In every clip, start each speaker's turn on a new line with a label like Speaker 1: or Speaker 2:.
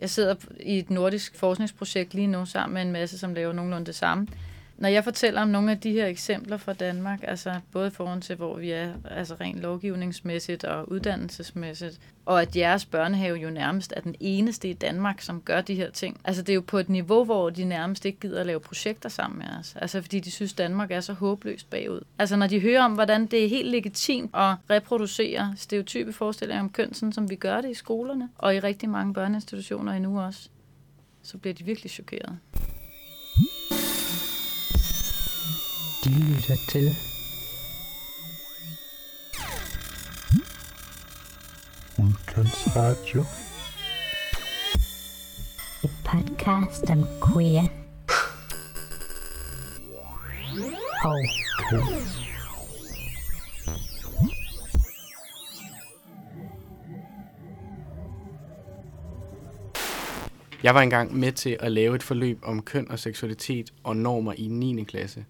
Speaker 1: Jeg sidder i et nordisk forskningsprojekt lige nu sammen med en masse, som laver nogenlunde det samme når jeg fortæller om nogle af de her eksempler fra Danmark, altså både i forhold til, hvor vi er altså rent lovgivningsmæssigt og uddannelsesmæssigt, og at jeres børnehave jo nærmest er den eneste i Danmark, som gør de her ting. Altså det er jo på et niveau, hvor de nærmest ikke gider at lave projekter sammen med os. Altså fordi de synes, Danmark er så håbløst bagud. Altså når de hører om, hvordan det er helt legitimt at reproducere stereotype forestillinger om køn, sådan som vi gør det i skolerne, og i rigtig mange børneinstitutioner endnu også, så bliver de virkelig chokeret.
Speaker 2: De lytter til
Speaker 3: Udkantsradio.
Speaker 2: Et podcast om queer og køn.
Speaker 4: Jeg var engang med til at lave et forløb om køn og seksualitet og normer i 9. klasse.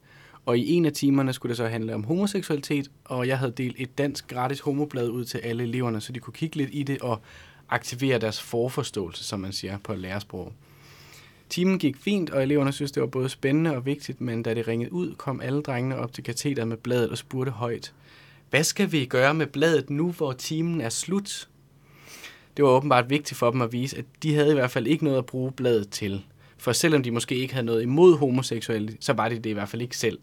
Speaker 4: Og i en af timerne skulle det så handle om homoseksualitet, og jeg havde delt et dansk gratis homoblad ud til alle eleverne, så de kunne kigge lidt i det og aktivere deres forforståelse, som man siger på lærersprog. Timen gik fint, og eleverne synes, det var både spændende og vigtigt, men da det ringede ud, kom alle drengene op til katedret med bladet og spurgte højt. Hvad skal vi gøre med bladet nu, hvor timen er slut? Det var åbenbart vigtigt for dem at vise, at de havde i hvert fald ikke noget at bruge bladet til. For selvom de måske ikke havde noget imod homoseksuelle, så var de det i hvert fald ikke selv.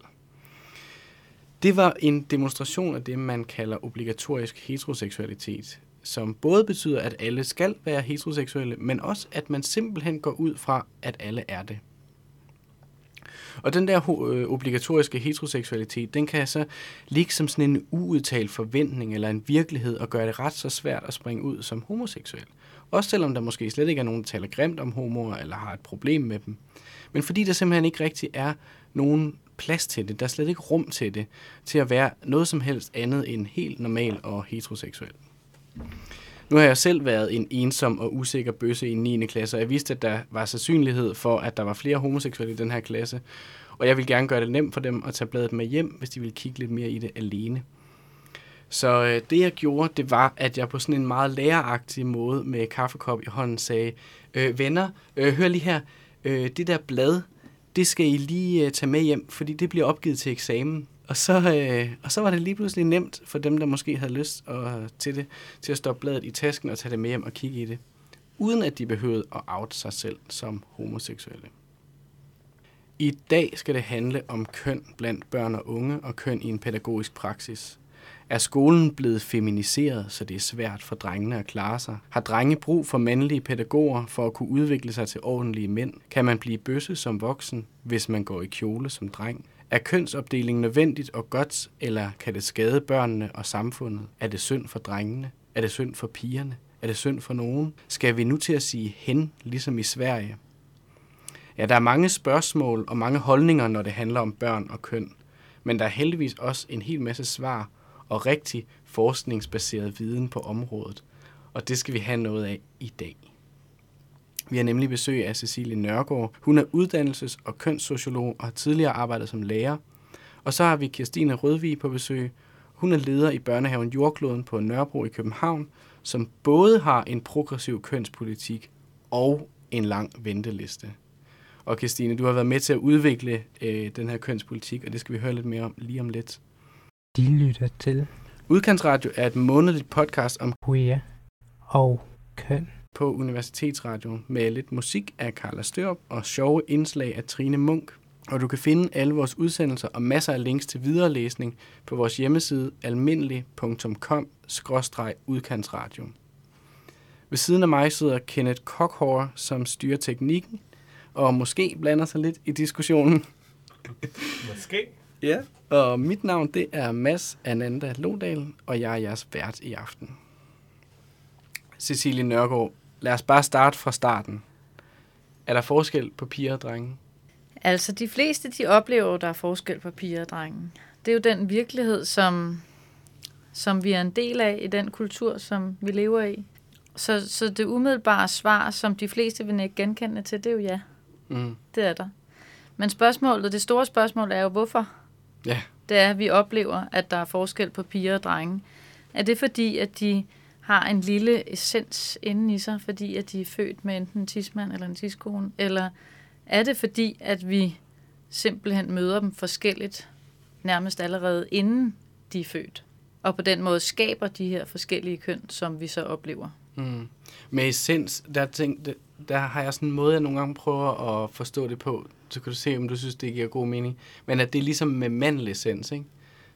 Speaker 4: Det var en demonstration af det, man kalder obligatorisk heteroseksualitet, som både betyder, at alle skal være heteroseksuelle, men også, at man simpelthen går ud fra, at alle er det. Og den der øh, obligatoriske heteroseksualitet, den kan så ligge som sådan en uudtalt forventning eller en virkelighed og gøre det ret så svært at springe ud som homoseksuel. Også selvom der måske slet ikke er nogen, der taler grimt om homoer eller har et problem med dem. Men fordi der simpelthen ikke rigtig er nogen plads til det, der er slet ikke rum til det, til at være noget som helst andet end helt normal og heteroseksuel. Nu har jeg selv været en ensom og usikker bøsse i 9. klasse, og jeg vidste, at der var sandsynlighed for, at der var flere homoseksuelle i den her klasse. Og jeg vil gerne gøre det nemt for dem at tage bladet med hjem, hvis de vil kigge lidt mere i det alene. Så øh, det jeg gjorde, det var, at jeg på sådan en meget læreragtig måde med kaffekop i hånden sagde, øh, venner, øh, hør lige her, øh, det der blad, det skal I lige øh, tage med hjem, fordi det bliver opgivet til eksamen. Og så, øh, og så var det lige pludselig nemt for dem, der måske havde lyst at, til det, til at stoppe bladet i tasken og tage det med hjem og kigge i det, uden at de behøvede at out sig selv som homoseksuelle. I dag skal det handle om køn blandt børn og unge og køn i en pædagogisk praksis. Er skolen blevet feminiseret, så det er svært for drengene at klare sig? Har drenge brug for mandlige pædagoger for at kunne udvikle sig til ordentlige mænd? Kan man blive bøsse som voksen, hvis man går i kjole som dreng? Er kønsopdeling nødvendigt og godt, eller kan det skade børnene og samfundet? Er det synd for drengene? Er det synd for pigerne? Er det synd for nogen? Skal vi nu til at sige hen, ligesom i Sverige? Ja, der er mange spørgsmål og mange holdninger, når det handler om børn og køn. Men der er heldigvis også en hel masse svar og rigtig forskningsbaseret viden på området. Og det skal vi have noget af i dag. Vi har nemlig besøg af Cecilie Nørgaard. Hun er uddannelses- og kønssociolog og har tidligere arbejdet som lærer. Og så har vi Kirstine Rødvig på besøg. Hun er leder i børnehaven Jordkloden på Nørrebro i København, som både har en progressiv kønspolitik og en lang venteliste. Og Kirstine, du har været med til at udvikle øh, den her kønspolitik, og det skal vi høre lidt mere om lige om lidt.
Speaker 2: De lytter til
Speaker 4: Udkantsradio er et månedligt podcast om
Speaker 2: queer og køn.
Speaker 4: på Universitetsradio med lidt musik af Carla Størup og sjove indslag af Trine Munk. Og du kan finde alle vores udsendelser og masser af links til viderelæsning på vores hjemmeside almindelig.com-udkantsradio. Ved siden af mig sidder Kenneth Cockhore, som styrer teknikken, og måske blander sig lidt i diskussionen.
Speaker 3: Måske.
Speaker 4: Ja, og mit navn det er Mads Ananda Lodal, og jeg er jeres vært i aften. Cecilie Nørgaard, lad os bare starte fra starten. Er der forskel på piger og drenge?
Speaker 1: Altså, de fleste, de oplever, at der er forskel på piger og drenge. Det er jo den virkelighed, som, som vi er en del af i den kultur, som vi lever i. Så, så det umiddelbare svar, som de fleste vil ikke genkende til, det er jo ja.
Speaker 4: Mm.
Speaker 1: Det er der. Men spørgsmålet, det store spørgsmål er jo, hvorfor?
Speaker 4: Ja.
Speaker 1: Det er, at vi oplever, at der er forskel på piger og drenge. Er det fordi, at de har en lille essens inde i sig, fordi at de er født med enten en tidsmand eller en tidskone? Eller er det fordi, at vi simpelthen møder dem forskelligt, nærmest allerede inden de er født? Og på den måde skaber de her forskellige køn, som vi så oplever.
Speaker 4: Mm. Med essens, der, tænk, der har jeg sådan en måde, jeg nogle gange prøver at forstå det på, så kan du se, om du synes, det giver god mening. Men at det er ligesom med mandelessens, ikke?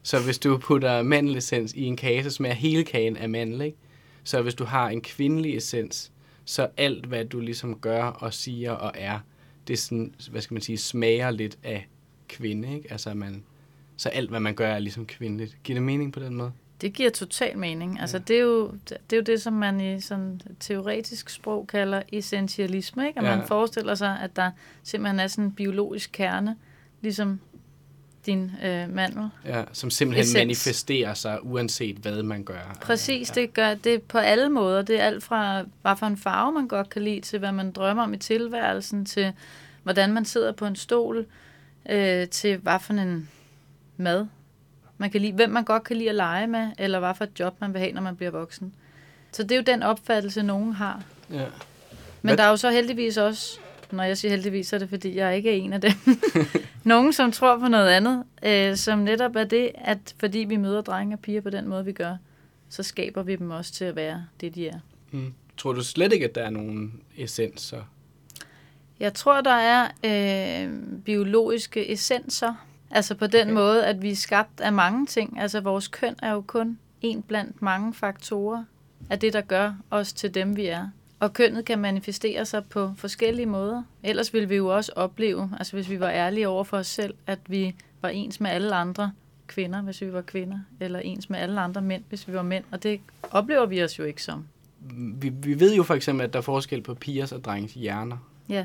Speaker 4: Så hvis du putter mandelessens i en kage, så smager hele kagen af mandel, ikke? Så hvis du har en kvindelig essens, så alt, hvad du ligesom gør og siger og er, det er sådan, hvad skal man sige, smager lidt af kvinde, ikke? Altså, man, så alt, hvad man gør, er ligesom kvindeligt. Giver det mening på den måde?
Speaker 1: Det giver total mening. Altså, det, er jo, det er jo det, som man i sådan teoretisk sprog kalder essentialisme. Ikke? At
Speaker 4: Ja.
Speaker 1: man forestiller sig, at der simpelthen er sådan en biologisk kerne, ligesom din øh, mandel.
Speaker 4: Ja, som simpelthen
Speaker 1: Essens.
Speaker 4: manifesterer sig, uanset hvad man gør.
Speaker 1: Præcis,
Speaker 4: ja.
Speaker 1: det gør det på alle måder. Det er alt fra, hvad for en farve man godt kan lide, til hvad man drømmer om i tilværelsen, til hvordan man sidder på en stol, øh, til hvad for en mad man kan lide, hvem man godt kan lide at lege med, eller hvad for et job man vil have, når man bliver voksen. Så det er jo den opfattelse, nogen har.
Speaker 4: Ja.
Speaker 1: Men
Speaker 4: Hvad-
Speaker 1: der er jo så heldigvis også, når jeg siger heldigvis, så er det fordi, jeg ikke er en af dem. Nogen, som tror på noget andet, øh, som netop er det, at fordi vi møder drenge og piger på den måde, vi gør, så skaber vi dem også til at være det, de er.
Speaker 4: Mm. Tror du slet ikke, at der er nogen essenser?
Speaker 1: Jeg tror, der er øh, biologiske essenser. Altså på den
Speaker 4: Okay.
Speaker 1: måde, at vi er skabt af mange ting. Altså vores køn er jo kun en blandt mange faktorer af det, der gør os til dem, vi er. Og kønnet kan manifestere sig på forskellige måder. Ellers ville vi jo også opleve, altså hvis vi var ærlige over for os selv, at vi var ens med alle andre kvinder, hvis vi var kvinder, eller ens med alle andre mænd, hvis vi var mænd. Og det oplever vi os jo ikke som.
Speaker 4: Vi, vi ved jo for eksempel, at der er forskel på pigers og drenges hjerner.
Speaker 1: Ja.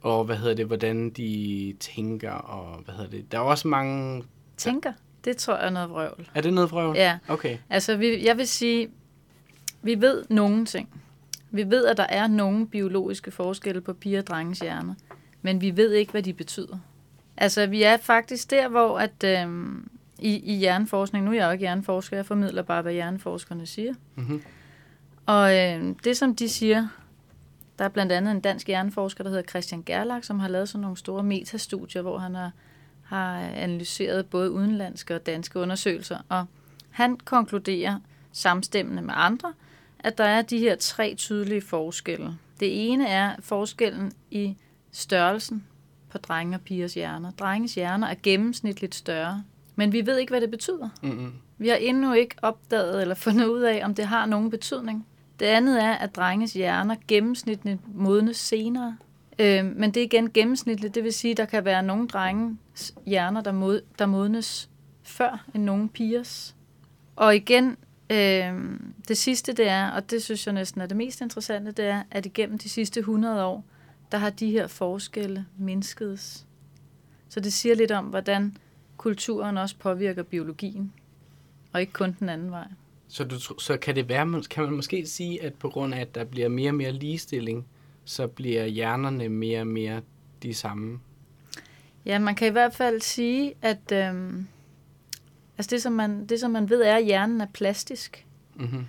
Speaker 4: Og hvad hedder det, hvordan de tænker, og hvad hedder det. Der er også mange...
Speaker 1: Tænker, det tror jeg er noget vrøvl.
Speaker 4: Er det noget vrøvl?
Speaker 1: Ja,
Speaker 4: Okay.
Speaker 1: Altså, vi, jeg vil sige, vi ved nogle ting. Vi ved, at der er nogle biologiske forskelle på piger og drenges hjerner, men vi ved ikke, hvad de betyder. Altså, vi er faktisk der, hvor at, øhm, i, i hjerneforskning, nu er jeg jo ikke hjerneforsker, jeg formidler bare, hvad hjerneforskerne siger.
Speaker 4: Mm-hmm.
Speaker 1: Og øhm, det, som de siger, der er blandt andet en dansk hjerneforsker, der hedder Christian Gerlach, som har lavet sådan nogle store metastudier, hvor han har, har analyseret både udenlandske og danske undersøgelser. Og han konkluderer samstemmende med andre, at der er de her tre tydelige forskelle. Det ene er forskellen i størrelsen på drenge og pigers hjerner. Drenges hjerner er gennemsnitligt større, men vi ved ikke, hvad det betyder.
Speaker 4: Mm-hmm.
Speaker 1: Vi har endnu ikke opdaget eller fundet ud af, om det har nogen betydning. Det andet er, at drenges hjerner gennemsnitligt modnes senere. Øh, men det er igen gennemsnitligt, det vil sige, at der kan være nogle drenges hjerner, der, mod, der modnes før end nogle pigers. Og igen, øh, det sidste det er, og det synes jeg næsten er det mest interessante, det er, at igennem de sidste 100 år, der har de her forskelle mindskedes. Så det siger lidt om, hvordan kulturen også påvirker biologien, og ikke kun den anden vej.
Speaker 4: Så, du, så kan det være, kan man måske sige, at på grund af, at der bliver mere og mere ligestilling, så bliver hjernerne mere og mere de samme?
Speaker 1: Ja, man kan i hvert fald sige, at øhm, altså det, som man, det, som man ved, er, at hjernen er plastisk.
Speaker 4: Mm-hmm.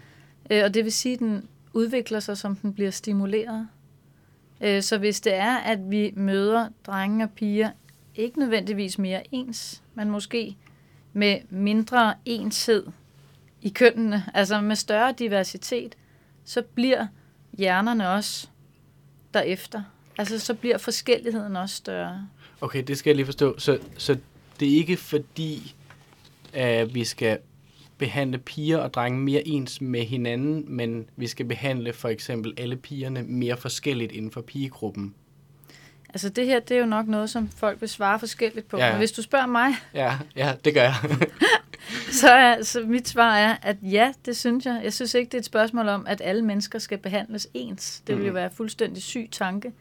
Speaker 1: Øh, og det vil sige, at den udvikler sig, som den bliver stimuleret. Øh, så hvis det er, at vi møder drenge og piger, ikke nødvendigvis mere ens, men måske med mindre enshed i kønnene, altså med større diversitet, så bliver hjernerne også derefter. Altså så bliver forskelligheden også større.
Speaker 4: Okay, det skal jeg lige forstå. Så, så det er ikke fordi, at vi skal behandle piger og drenge mere ens med hinanden, men vi skal behandle for eksempel alle pigerne mere forskelligt inden for pigegruppen.
Speaker 1: Altså det her, det er jo nok noget, som folk vil svare forskelligt på.
Speaker 4: Ja.
Speaker 1: Men hvis du spørger mig,
Speaker 4: Ja, ja, det gør jeg.
Speaker 1: så, er, så mit svar er, at ja, det synes jeg. Jeg synes ikke, det er et spørgsmål om, at alle mennesker skal behandles ens. Det vil jo
Speaker 4: Mhm.
Speaker 1: være fuldstændig syg tanke.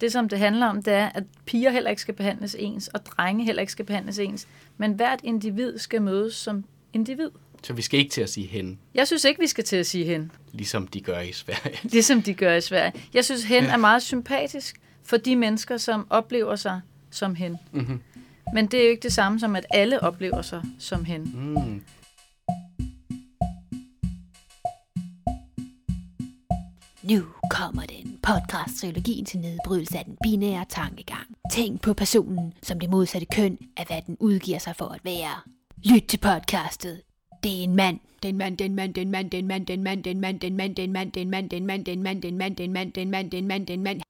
Speaker 1: Det, som det handler om, det er, at piger heller ikke skal behandles ens, og drenge heller ikke skal behandles ens. Men hvert individ skal mødes som individ.
Speaker 4: så vi skal ikke til at sige hen,
Speaker 1: Jeg synes ikke, vi skal til at sige hen,
Speaker 4: ligesom de gør i Sverige.
Speaker 1: ligesom de gør i Sverige. Jeg synes, hen
Speaker 4: Ja.
Speaker 1: er meget sympatisk for de mennesker, som oplever sig som hen.
Speaker 4: Mm-hmm.
Speaker 1: Men det er jo ikke det samme som, at alle oplever sig som hen.
Speaker 4: Mm.
Speaker 5: Nu kommer den podcast-trilogien til nedbrydelse af den binære tankegang. Tænk på personen som det modsatte køn af hvad den udgiver sig for at være. Lyt til podcastet. Det er en mand. Den mand, den mand, den mand, den mand, den mand, den mand, den mand, den mand, den mand, den mand, den mand, den mand, den mand, den mand, den mand, den mand.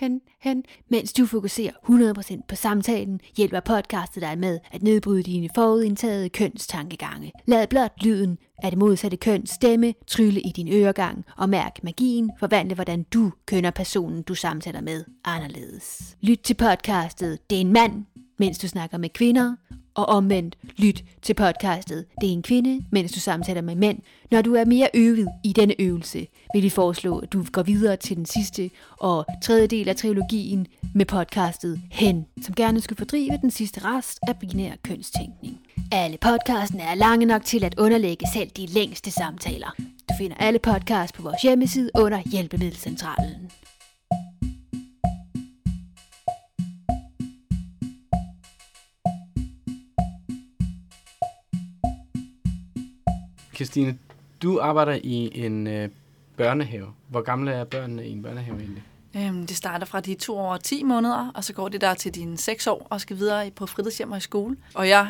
Speaker 5: hen, hen. Mens du fokuserer 100% på samtalen, hjælper podcastet dig med at nedbryde dine forudindtagede kønstankegange. Lad blot lyden af det modsatte køn stemme trylle i din øregang, og mærk magien forvandle, hvordan du kønner personen, du samtaler med anderledes. Lyt til podcastet Det er en mand, mens du snakker med kvinder, og omvendt lyt til podcastet Det er en kvinde, mens du samtaler med mænd. Når du er mere øvet i denne øvelse, vil vi foreslå, at du går videre til den sidste og tredje del af trilogien med podcastet Hen, som gerne skulle fordrive den sidste rest af binær kønstænkning. Alle podcasten er lange nok til at underlægge selv de længste samtaler. Du finder alle podcasts på vores hjemmeside under Hjælpemiddelcentralen.
Speaker 4: Christine, du arbejder i en øh, børnehave. Hvor gamle er børnene i en børnehave egentlig?
Speaker 6: Øhm, det starter fra de to år og 10 måneder, og så går det der til dine 6 år og skal videre på fritidshjem og i skole. Og jeg,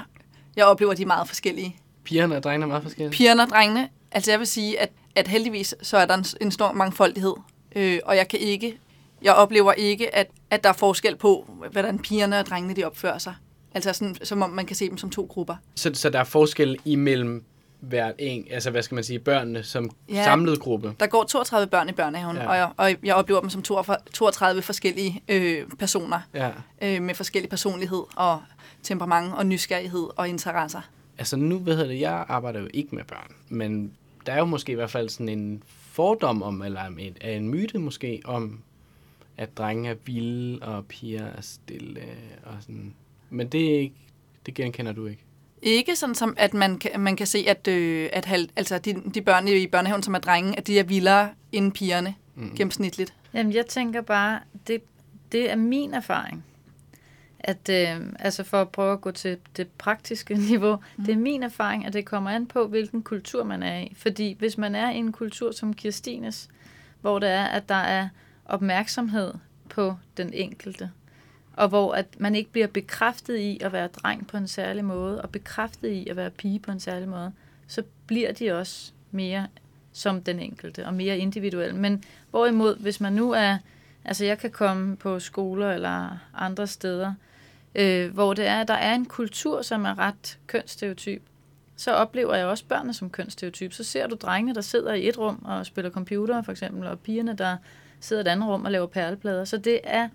Speaker 6: jeg oplever, at de er meget forskellige.
Speaker 4: Pigerne og drengene er meget forskellige.
Speaker 6: Pigerne og drengene, altså jeg vil sige, at, at heldigvis så er der en, en stor mangfoldighed. Øh, og jeg kan ikke, jeg oplever ikke, at, at der er forskel på, hvordan pigerne og drengene de opfører sig. Altså sådan, som om man kan se dem som to grupper.
Speaker 4: Så, så der er forskel imellem hver en, altså hvad skal man sige, børnene som
Speaker 6: Ja.
Speaker 4: samlet gruppe.
Speaker 6: Der går 32 børn i børnehaven,
Speaker 4: Ja.
Speaker 6: og, jeg, og jeg oplever dem som 32 forskellige øh, personer
Speaker 4: Ja.
Speaker 6: øh, med forskellig personlighed og temperament og nysgerrighed og interesser.
Speaker 4: Altså nu ved jeg det, jeg arbejder jo ikke med børn, men der er jo måske i hvert fald sådan en fordom om, eller en, en myte måske, om, at drenge er vilde, og piger er stille, og sådan. Men det, er ikke, det genkender du ikke.
Speaker 6: Ikke sådan som, at man kan, man kan se, at, øh, at halv, altså de, de børn i børnehaven, som er drenge, at de er vildere end pigerne mm. gennemsnitligt.
Speaker 1: Jamen, jeg tænker bare, det, det er min erfaring. At, øh, altså for at prøve at gå til det praktiske niveau, mm. det er min erfaring, at det kommer an på, hvilken kultur man er i. Fordi hvis man er i en kultur som Kirstines, hvor det er, at der er opmærksomhed på den enkelte, og hvor at man ikke bliver bekræftet i at være dreng på en særlig måde, og bekræftet i at være pige på en særlig måde, så bliver de også mere som den enkelte, og mere individuel. Men hvorimod, hvis man nu er, altså jeg kan komme på skoler eller andre steder, øh, hvor det er, at der er en kultur, som er ret kønsstereotyp, så oplever jeg også børnene som kønsstereotyp. Så ser du drengene, der sidder i et rum og spiller computer, for eksempel, og pigerne, der sidder i et andet rum og laver perleplader. Så det er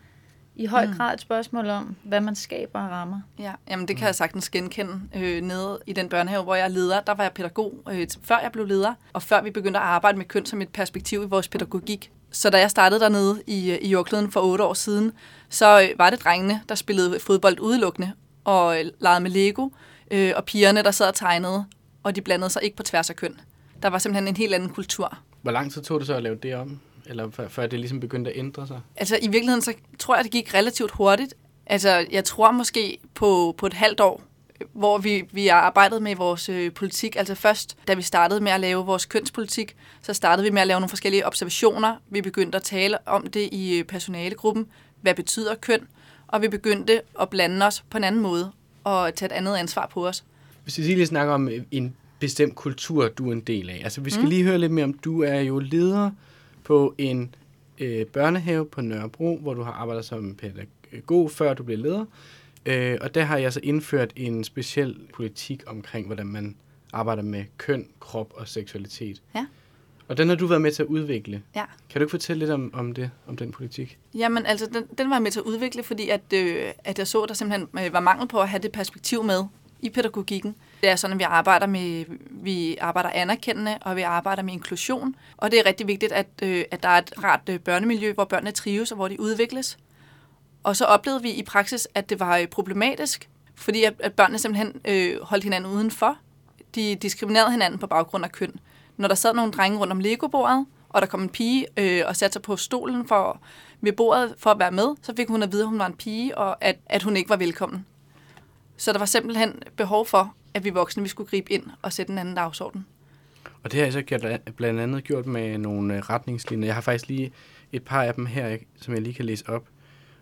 Speaker 1: i høj grad et spørgsmål om, hvad man skaber og rammer.
Speaker 6: Ja, jamen det kan jeg sagtens genkende. Øh, nede i den børnehave, hvor jeg er leder, der var jeg pædagog, øh, før jeg blev leder, og før vi begyndte at arbejde med køn som et perspektiv i vores pædagogik. Så da jeg startede dernede i, øh, i jordkloden for otte år siden, så øh, var det drengene, der spillede fodbold udelukkende og øh, legede med Lego, øh, og pigerne, der sad og tegnede, og de blandede sig ikke på tværs af køn. Der var simpelthen en helt anden kultur.
Speaker 4: Hvor lang tid tog det så at lave det om? Eller før, før det ligesom begyndte at ændre sig?
Speaker 6: Altså i virkeligheden, så tror jeg, det gik relativt hurtigt. Altså jeg tror måske på, på et halvt år, hvor vi, vi har arbejdet med vores øh, politik. Altså først, da vi startede med at lave vores kønspolitik, så startede vi med at lave nogle forskellige observationer. Vi begyndte at tale om det i øh, personalegruppen. Hvad betyder køn? Og vi begyndte at blande os på en anden måde og tage et andet ansvar på os.
Speaker 4: Hvis vi lige snakker om øh, en bestemt kultur, du er en del af. Altså, vi skal mm. lige høre lidt mere om, du er jo leder på en øh, børnehave på Nørrebro, hvor du har arbejdet som pædagog, før du blev leder. Øh, og der har jeg så indført en speciel politik omkring, hvordan man arbejder med køn, krop og seksualitet.
Speaker 6: Ja.
Speaker 4: Og den har du været med til at udvikle.
Speaker 6: Ja.
Speaker 4: Kan du ikke fortælle lidt om, om det, om den politik?
Speaker 6: Jamen, altså, den, den var jeg med til at udvikle, fordi at, øh, at jeg så, at der simpelthen øh, var mangel på at have det perspektiv med i pædagogikken. Det er sådan, at vi arbejder, med, vi arbejder anerkendende, og vi arbejder med inklusion. Og det er rigtig vigtigt, at, øh, at der er et rart øh, børnemiljø, hvor børnene trives og hvor de udvikles. Og så oplevede vi i praksis, at det var øh, problematisk, fordi at, at børnene simpelthen øh, holdt hinanden udenfor. De diskriminerede hinanden på baggrund af køn. Når der sad nogle drenge rundt om legobordet, og der kom en pige øh, og satte sig på stolen for, ved bordet for at være med, så fik hun at vide, at hun var en pige, og at, at hun ikke var velkommen. Så der var simpelthen behov for, at vi voksne vi skulle gribe ind og sætte en anden dagsorden.
Speaker 4: Og det har jeg så gjort, blandt andet gjort med nogle øh, retningslinjer. Jeg har faktisk lige et par af dem her, som jeg lige kan læse op.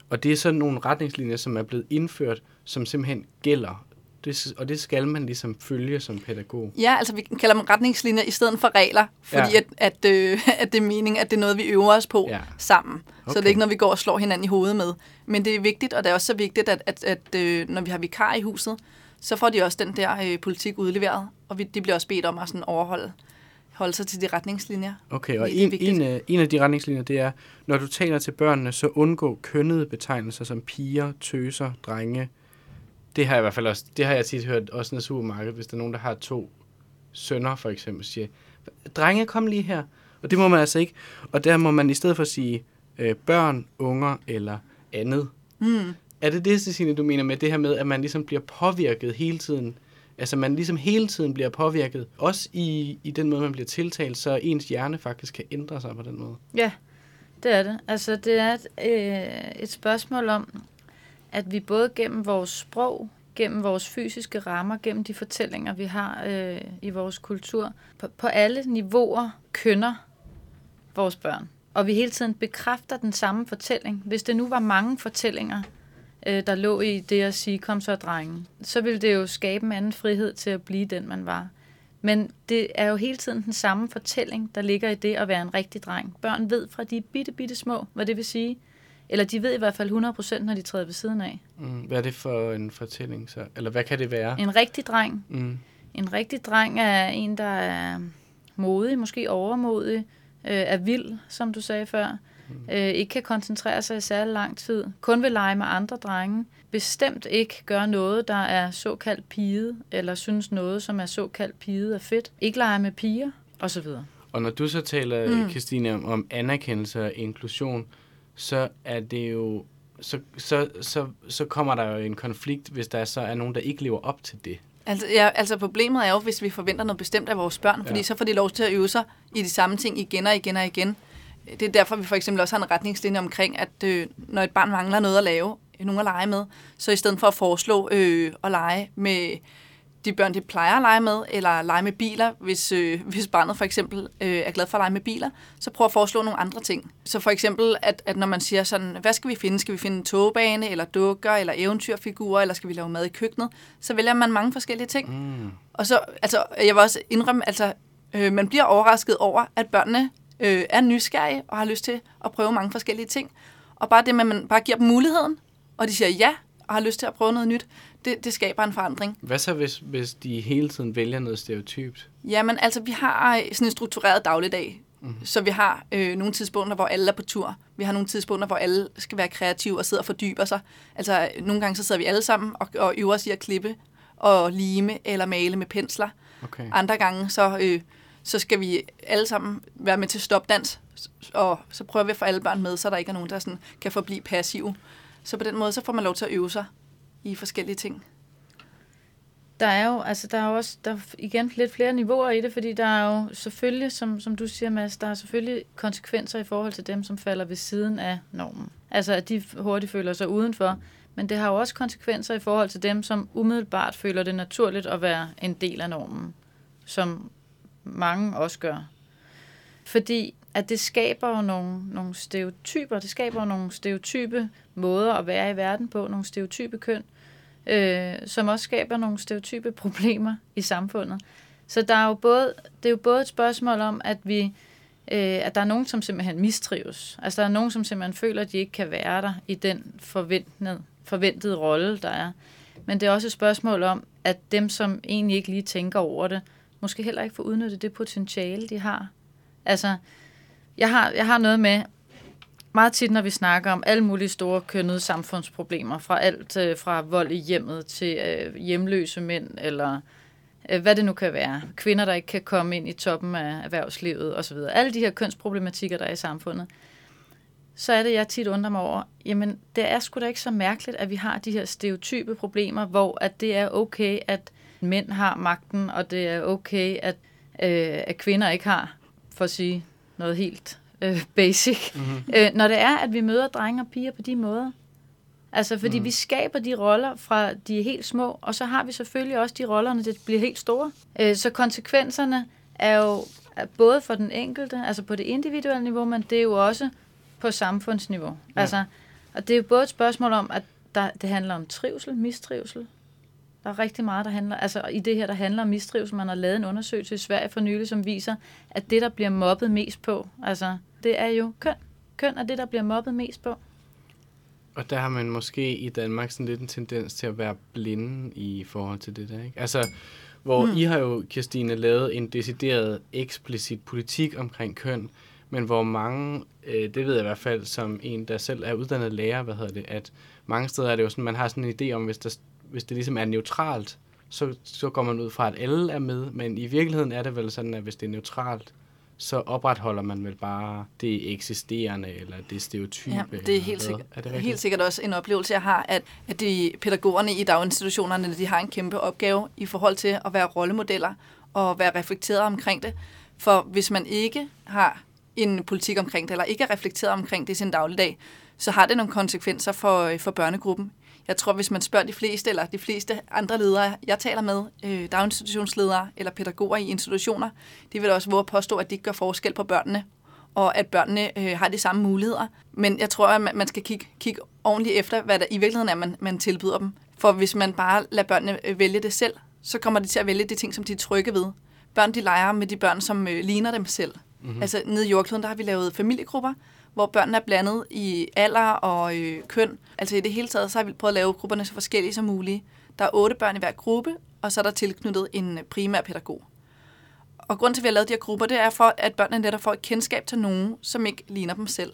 Speaker 4: Og det er sådan nogle retningslinjer, som er blevet indført, som simpelthen gælder. Det, og det skal man ligesom følge som pædagog.
Speaker 6: Ja, altså vi kalder dem retningslinjer i stedet for regler, fordi
Speaker 4: Ja.
Speaker 6: at, at, øh, at det er meningen, at det er noget, vi øver os på
Speaker 4: Ja.
Speaker 6: sammen. Okay. Så det er ikke noget, vi går og slår hinanden i hovedet med. Men det er vigtigt, og det er også så vigtigt, at, at, at øh, når vi har vikar i huset, så får de også den der øh, politik udleveret, og vi, de bliver også bedt om at sådan overholde holde sig til de retningslinjer.
Speaker 4: Okay, og en, en, af, en af de retningslinjer, det er, når du taler til børnene, så undgå kønnede betegnelser som piger, tøser, drenge. Det har jeg i hvert fald også, det har jeg tit hørt også i supermarkedet, hvis der er nogen, der har to sønner for eksempel, siger, drenge, kom lige her. Og det må man altså ikke. Og der må man i stedet for sige øh, børn, unger eller andet.
Speaker 6: Mm.
Speaker 4: Er det det, Cecilie, du mener med det her med, at man ligesom bliver påvirket hele tiden? Altså man ligesom hele tiden bliver påvirket, også i, i den måde, man bliver tiltalt, så ens hjerne faktisk kan ændre sig på den måde.
Speaker 1: Ja, det er det. Altså, det er et, øh, et spørgsmål om, at vi både gennem vores sprog, gennem vores fysiske rammer, gennem de fortællinger, vi har øh, i vores kultur, på, på alle niveauer kønner vores børn. Og vi hele tiden bekræfter den samme fortælling. Hvis det nu var mange fortællinger, øh, der lå i det at sige, kom så drengen, så ville det jo skabe en anden frihed til at blive den, man var. Men det er jo hele tiden den samme fortælling, der ligger i det at være en rigtig dreng. Børn ved fra de bitte, bitte små, hvad det vil sige. Eller de ved i hvert fald 100%, når de træder ved siden af.
Speaker 4: Mm, hvad er det for en fortælling så? Eller hvad kan det være?
Speaker 1: En rigtig dreng.
Speaker 4: Mm.
Speaker 1: En rigtig dreng er en, der er modig, måske overmodig, øh, er vild, som du sagde før. Øh, ikke kan koncentrere sig i særlig lang tid. Kun vil lege med andre drenge. Bestemt ikke gør noget, der er såkaldt pige, eller synes noget, som er såkaldt pige er fedt. Ikke lege med piger, osv.
Speaker 4: Og når du så taler,
Speaker 6: Mm.
Speaker 4: mm. Christine, om, om anerkendelse og inklusion, så er det jo så, så, så, så kommer der jo en konflikt, hvis der så er nogen, der ikke lever op til det.
Speaker 6: Altså, ja, altså problemet er jo, hvis vi forventer noget bestemt af vores børn, fordi
Speaker 4: Ja.
Speaker 6: så får de lov til at øve sig i de samme ting igen og igen og igen. Det er derfor, vi for eksempel også har en retningslinje omkring, at øh, når et barn mangler noget at lave, nogen at lege med, så i stedet for at foreslå øh, at lege med de børn, de plejer at lege med, eller lege med biler, hvis, øh, hvis barnet for eksempel øh, er glad for at lege med biler, så prøv at foreslå nogle andre ting. Så for eksempel, at, at når man siger sådan, hvad skal vi finde? Skal vi finde en togbane, eller dukker, eller eventyrfigurer, eller skal vi lave mad i køkkenet? Så vælger man mange forskellige ting.
Speaker 4: Mm.
Speaker 6: Og så, altså, jeg vil også indrømme, altså, øh, man bliver overrasket over, at børnene øh, er nysgerrige og har lyst til at prøve mange forskellige ting. Og bare det med, at man bare giver dem muligheden, og de siger ja, og har lyst til at prøve noget nyt, det, det skaber en forandring.
Speaker 4: Hvad så, hvis, hvis de hele tiden vælger noget stereotypt?
Speaker 6: Jamen, altså, vi har øh, sådan en struktureret dagligdag.
Speaker 4: Mhm.
Speaker 6: Mm-hmm. Så vi har øh, nogle tidspunkter, hvor alle er på tur. Vi har nogle tidspunkter, hvor alle skal være kreative og sidde og fordybe sig. Altså, nogle gange så sidder vi alle sammen og, og øver os i at klippe og lime eller male med pensler.
Speaker 4: Okay.
Speaker 6: Andre gange, så, øh, så skal vi alle sammen være med til stopdans, og så prøver vi at få alle børn med, så der ikke er nogen, der sådan kan forblive passive. Så på den måde, så får man lov til at øve sig i forskellige ting.
Speaker 1: Der er jo, altså der er jo også, der er igen lidt flere niveauer i det, fordi der er jo selvfølgelig, som, som du siger, Mads, der er selvfølgelig konsekvenser i forhold til dem, som falder ved siden af normen. Altså, at de hurtigt føler sig udenfor. Men det har jo også konsekvenser i forhold til dem, som umiddelbart føler det naturligt at være en del af normen. Som mange også gør. Fordi at det skaber jo nogle, nogle stereotyper, det skaber jo nogle stereotype måder at være i verden på, nogle stereotype køn, øh, som også skaber nogle stereotype problemer i samfundet. Så der er jo både, det er jo både et spørgsmål om, at vi øh, at der er nogen, som simpelthen mistrives. Altså der er nogen, som simpelthen føler, at de ikke kan være der i den forventede, forventede rolle, der er. Men det er også et spørgsmål om, at dem, som egentlig ikke lige tænker over det, måske heller ikke får udnyttet det potentiale, de har. Altså, jeg har, jeg har noget med, meget tit, når vi snakker om alle mulige store kønnede samfundsproblemer, fra alt øh, fra vold i hjemmet til øh, hjemløse mænd, eller øh, hvad det nu kan være. Kvinder, der ikke kan komme ind i toppen af erhvervslivet osv. Alle de her kønsproblematikker, der er i samfundet. Så er det, jeg tit undrer mig over, jamen det er sgu da ikke så mærkeligt, at vi har de her stereotype problemer, hvor at det er okay, at mænd har magten, og det er okay, at, øh, at kvinder ikke har, for at sige noget helt øh, basic. Mm-hmm. Øh, når det er, at vi møder drenge og piger på de måder. Altså, fordi mm. vi skaber de roller fra de er helt små, og så har vi selvfølgelig også de roller, når det bliver helt store. Øh, så konsekvenserne er jo er både for den enkelte, altså på det individuelle niveau, men det er jo også på samfundsniveau. Ja. Altså, og det er jo både et spørgsmål om, at der, det handler om trivsel, mistrivsel. Der er rigtig meget, der handler, altså i det her, der handler om mistrivsel. Man har lavet en undersøgelse i Sverige for nylig, som viser, at det, der bliver mobbet mest på, altså, det er jo køn. Køn er det, der bliver mobbet mest på.
Speaker 4: Og der har man måske i Danmark sådan lidt en tendens til at være blinde i forhold til det der, ikke? Altså, hvor mm. I har jo, Kirstine, lavet en decideret eksplicit politik omkring køn, men hvor mange, øh, det ved jeg i hvert fald som en, der selv er uddannet lærer, hvad hedder det, at mange steder er det jo sådan, man har sådan en idé om, hvis, der, hvis det ligesom er neutralt, så, så går man ud fra, at alle er med, men i virkeligheden er det vel sådan, at hvis det er neutralt, så opretholder man vel bare det eksisterende, eller det stereotype.
Speaker 6: Ja, det er helt, sikkert, er det helt sikkert også en oplevelse, jeg har, at, at de pædagogerne i daginstitutionerne, de har en kæmpe opgave i forhold til at være rollemodeller og være reflekteret omkring det. For hvis man ikke har en politik omkring det, eller ikke er reflekteret omkring det i sin dagligdag, så har det nogle konsekvenser for, for børnegruppen. Jeg tror, hvis man spørger de fleste, eller de fleste andre ledere, jeg taler med, øh, daginstitutionsledere eller pædagoger i institutioner, de vil også våge påstå, at de ikke gør forskel på børnene, og at børnene øh, har de samme muligheder. Men jeg tror, at man skal kigge, kigge ordentligt efter, hvad der i virkeligheden er, man, man tilbyder dem. For hvis man bare lader børnene øh, vælge det selv, så kommer de til at vælge de ting, som de er trygge ved. Børn, de leger med de børn, som øh, ligner dem selv. Mm-hmm. Altså nede i jordkloden, der har vi lavet familiegrupper, hvor børnene er blandet i alder og øh, køn. Altså i det hele taget, så har vi prøvet at lave grupperne så forskellige som muligt. Der er otte børn i hver gruppe, og så er der tilknyttet en øh, primær pædagog. Og grunden til, at vi har lavet de her grupper, det er for, at børnene netop får et kendskab til nogen, som ikke ligner dem selv.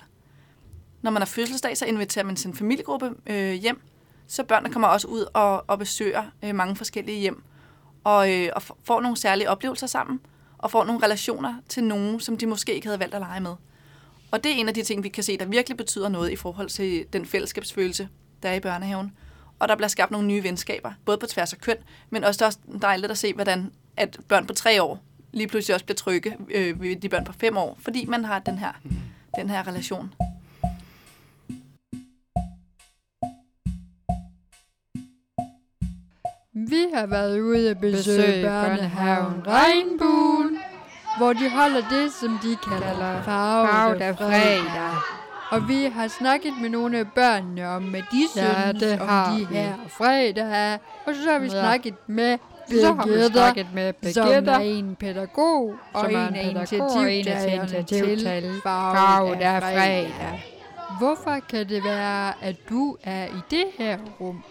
Speaker 6: Når man har fødselsdag, så inviterer man sin familiegruppe øh, hjem, så børnene kommer også ud og, og besøger øh, mange forskellige hjem, og, øh, og får nogle særlige oplevelser sammen, og får nogle relationer til nogen, som de måske ikke havde valgt at lege med. Og det er en af de ting, vi kan se, der virkelig betyder noget i forhold til den fællesskabsfølelse, der er i børnehaven. Og der bliver skabt nogle nye venskaber, både på tværs af køn, men også, også dejligt at se, hvordan at børn på tre år lige pludselig også bliver trygge øh, ved de børn på fem år, fordi man har den her, den her relation.
Speaker 7: Vi har været ude at besøge, besøge børnehaven Regnbuen, hvor de holder det, som de kalder farvet af fredag. Og vi har snakket med nogle af børnene om, hvad de ja, synes det om de her fredag. Og så har vi ja. snakket med Birgitta, med Birgitta, som er en pædagog og en af initiativtagerne til farvet af fredag. Hvorfor kan det være, at du er i det her rum?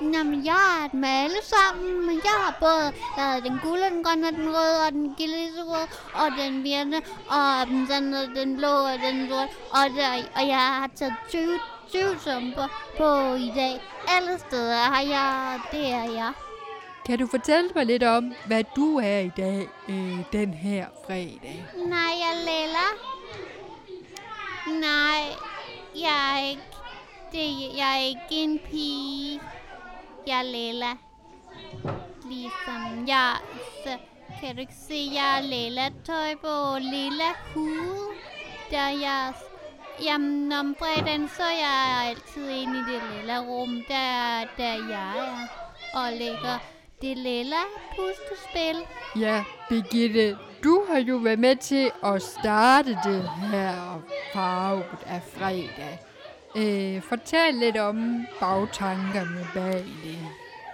Speaker 8: Jamen, jeg er med alle sammen, men jeg har både lavet den gule, den grønne, den røde, og den røde, og den virne, og den, den, den blå, og den røde, og, der, og jeg har taget 20, 20 sumper på i dag. Alle steder har jeg, det er jeg.
Speaker 7: Kan du fortælle mig lidt om, hvad du er i dag, øh, den her fredag?
Speaker 8: Nej, jeg Lella. Nej, jeg er ikke, det, jeg er ikke en pige. Jeg er Lela. Ligesom jeg, så kan du ikke se, jeg er Lela tøj på lilla hud. Der jeg, jamen om fredagen, så er jeg altid inde i det lilla rum, der, der jeg er. Og lægger det lilla pustespil.
Speaker 7: Ja, Birgitte, du har jo været med til at starte det her farvet af fredag. Øh, fortæl lidt om bagtankerne bag det.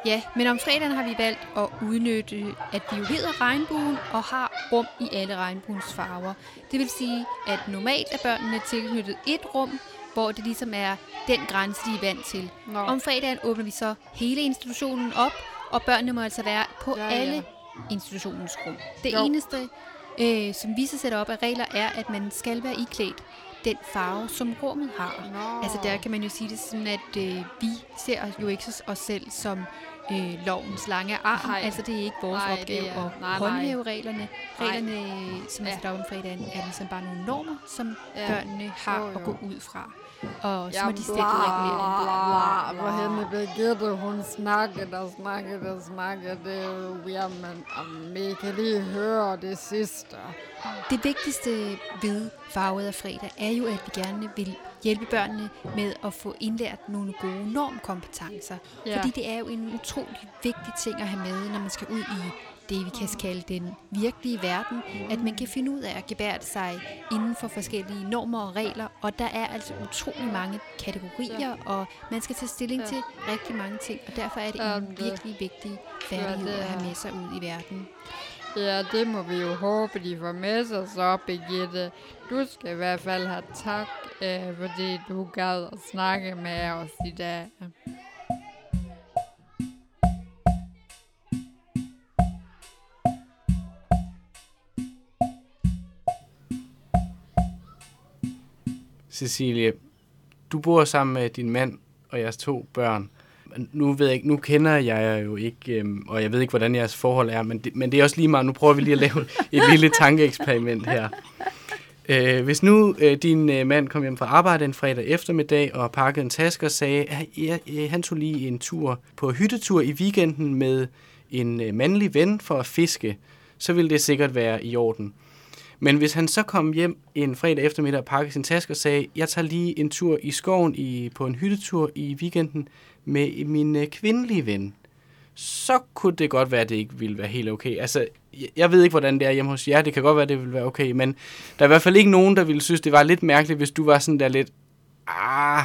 Speaker 9: Ja, men om fredagen har vi valgt at udnytte, at vi jo hedder regnbuen og har rum i alle regnbuens farver. Det vil sige, at normalt er børnene tilknyttet et rum, hvor det ligesom er den grænse, de er vant til. Nå. Om fredagen åbner vi så hele institutionen op, og børnene må altså være på ja, alle ja. institutionens rum. Det jo. eneste, øh, som vi så sætter op af regler, er, at man skal være iklædt den farve, som rummet har.
Speaker 7: Nå.
Speaker 9: Altså der kan man jo sige det sådan, at øh, vi ser jo ikke os selv som øh, lovens lange arm.
Speaker 7: Nej.
Speaker 9: Altså det er ikke vores
Speaker 7: Nej,
Speaker 9: opgave
Speaker 7: er-
Speaker 9: at
Speaker 7: nej, nej.
Speaker 9: håndhæve reglerne.
Speaker 7: Nej.
Speaker 9: Reglerne, øh, som er
Speaker 7: Ja.
Speaker 9: sat op om fredagen, er ligesom bare nogle normer, som
Speaker 7: Ja.
Speaker 9: børnene har
Speaker 7: Jo,
Speaker 9: at gå ud fra. Og så må
Speaker 7: Jamen,
Speaker 9: de
Speaker 7: bla,
Speaker 9: regulere
Speaker 7: Hvor hende Birgitte, hun snakkede og snakkede og snakkede. Det er jo, jamen, om vi kan lige høre det sidste.
Speaker 9: Det vigtigste ved farvet af fredag er jo, at vi gerne vil hjælpe børnene med at få indlært nogle gode normkompetencer.
Speaker 7: Ja.
Speaker 9: Ja. Fordi det er jo en utrolig vigtig ting at have med, når man skal ud i det, vi kan kalde den virkelige verden, at man kan finde ud af at gebære sig inden for forskellige normer og regler, og der er altså utrolig mange kategorier, og man skal tage stilling
Speaker 7: Ja.
Speaker 9: til rigtig mange ting, og derfor er det en virkelig vigtig færdighed at have med sig ud i verden.
Speaker 7: Ja, det må vi jo håbe, de får med sig så, Birgitte. Du skal i hvert fald have tak, øh, fordi du gad at snakke med os i dag.
Speaker 4: Cecilie, du bor sammen med din mand og jeres to børn. Nu ved jeg ikke, nu kender jeg jer jo ikke, øhm, og jeg ved ikke, hvordan jeres forhold er, men det, men det er også lige meget. Nu prøver vi lige at lave et lille tankeeksperiment her. Øh, hvis nu øh, din øh, mand kom hjem fra arbejde en fredag eftermiddag og pakkede en taske og sagde, at ja, øh, han tog lige en tur på hyttetur i weekenden med en øh, mandlig ven for at fiske, så ville det sikkert være i orden. Men hvis han så kom hjem en fredag eftermiddag og pakkede sin taske og sagde, jeg tager lige en tur i skoven i, på en hyttetur i weekenden med min øh, kvindelige ven, så kunne det godt være, at det ikke ville være helt okay. Altså, jeg- jeg ved ikke, hvordan det er hjemme hos jer. Det kan godt være, at det ville være okay, men der er i hvert fald ikke nogen, der ville synes, det var lidt mærkeligt, hvis du var sådan der lidt, ah,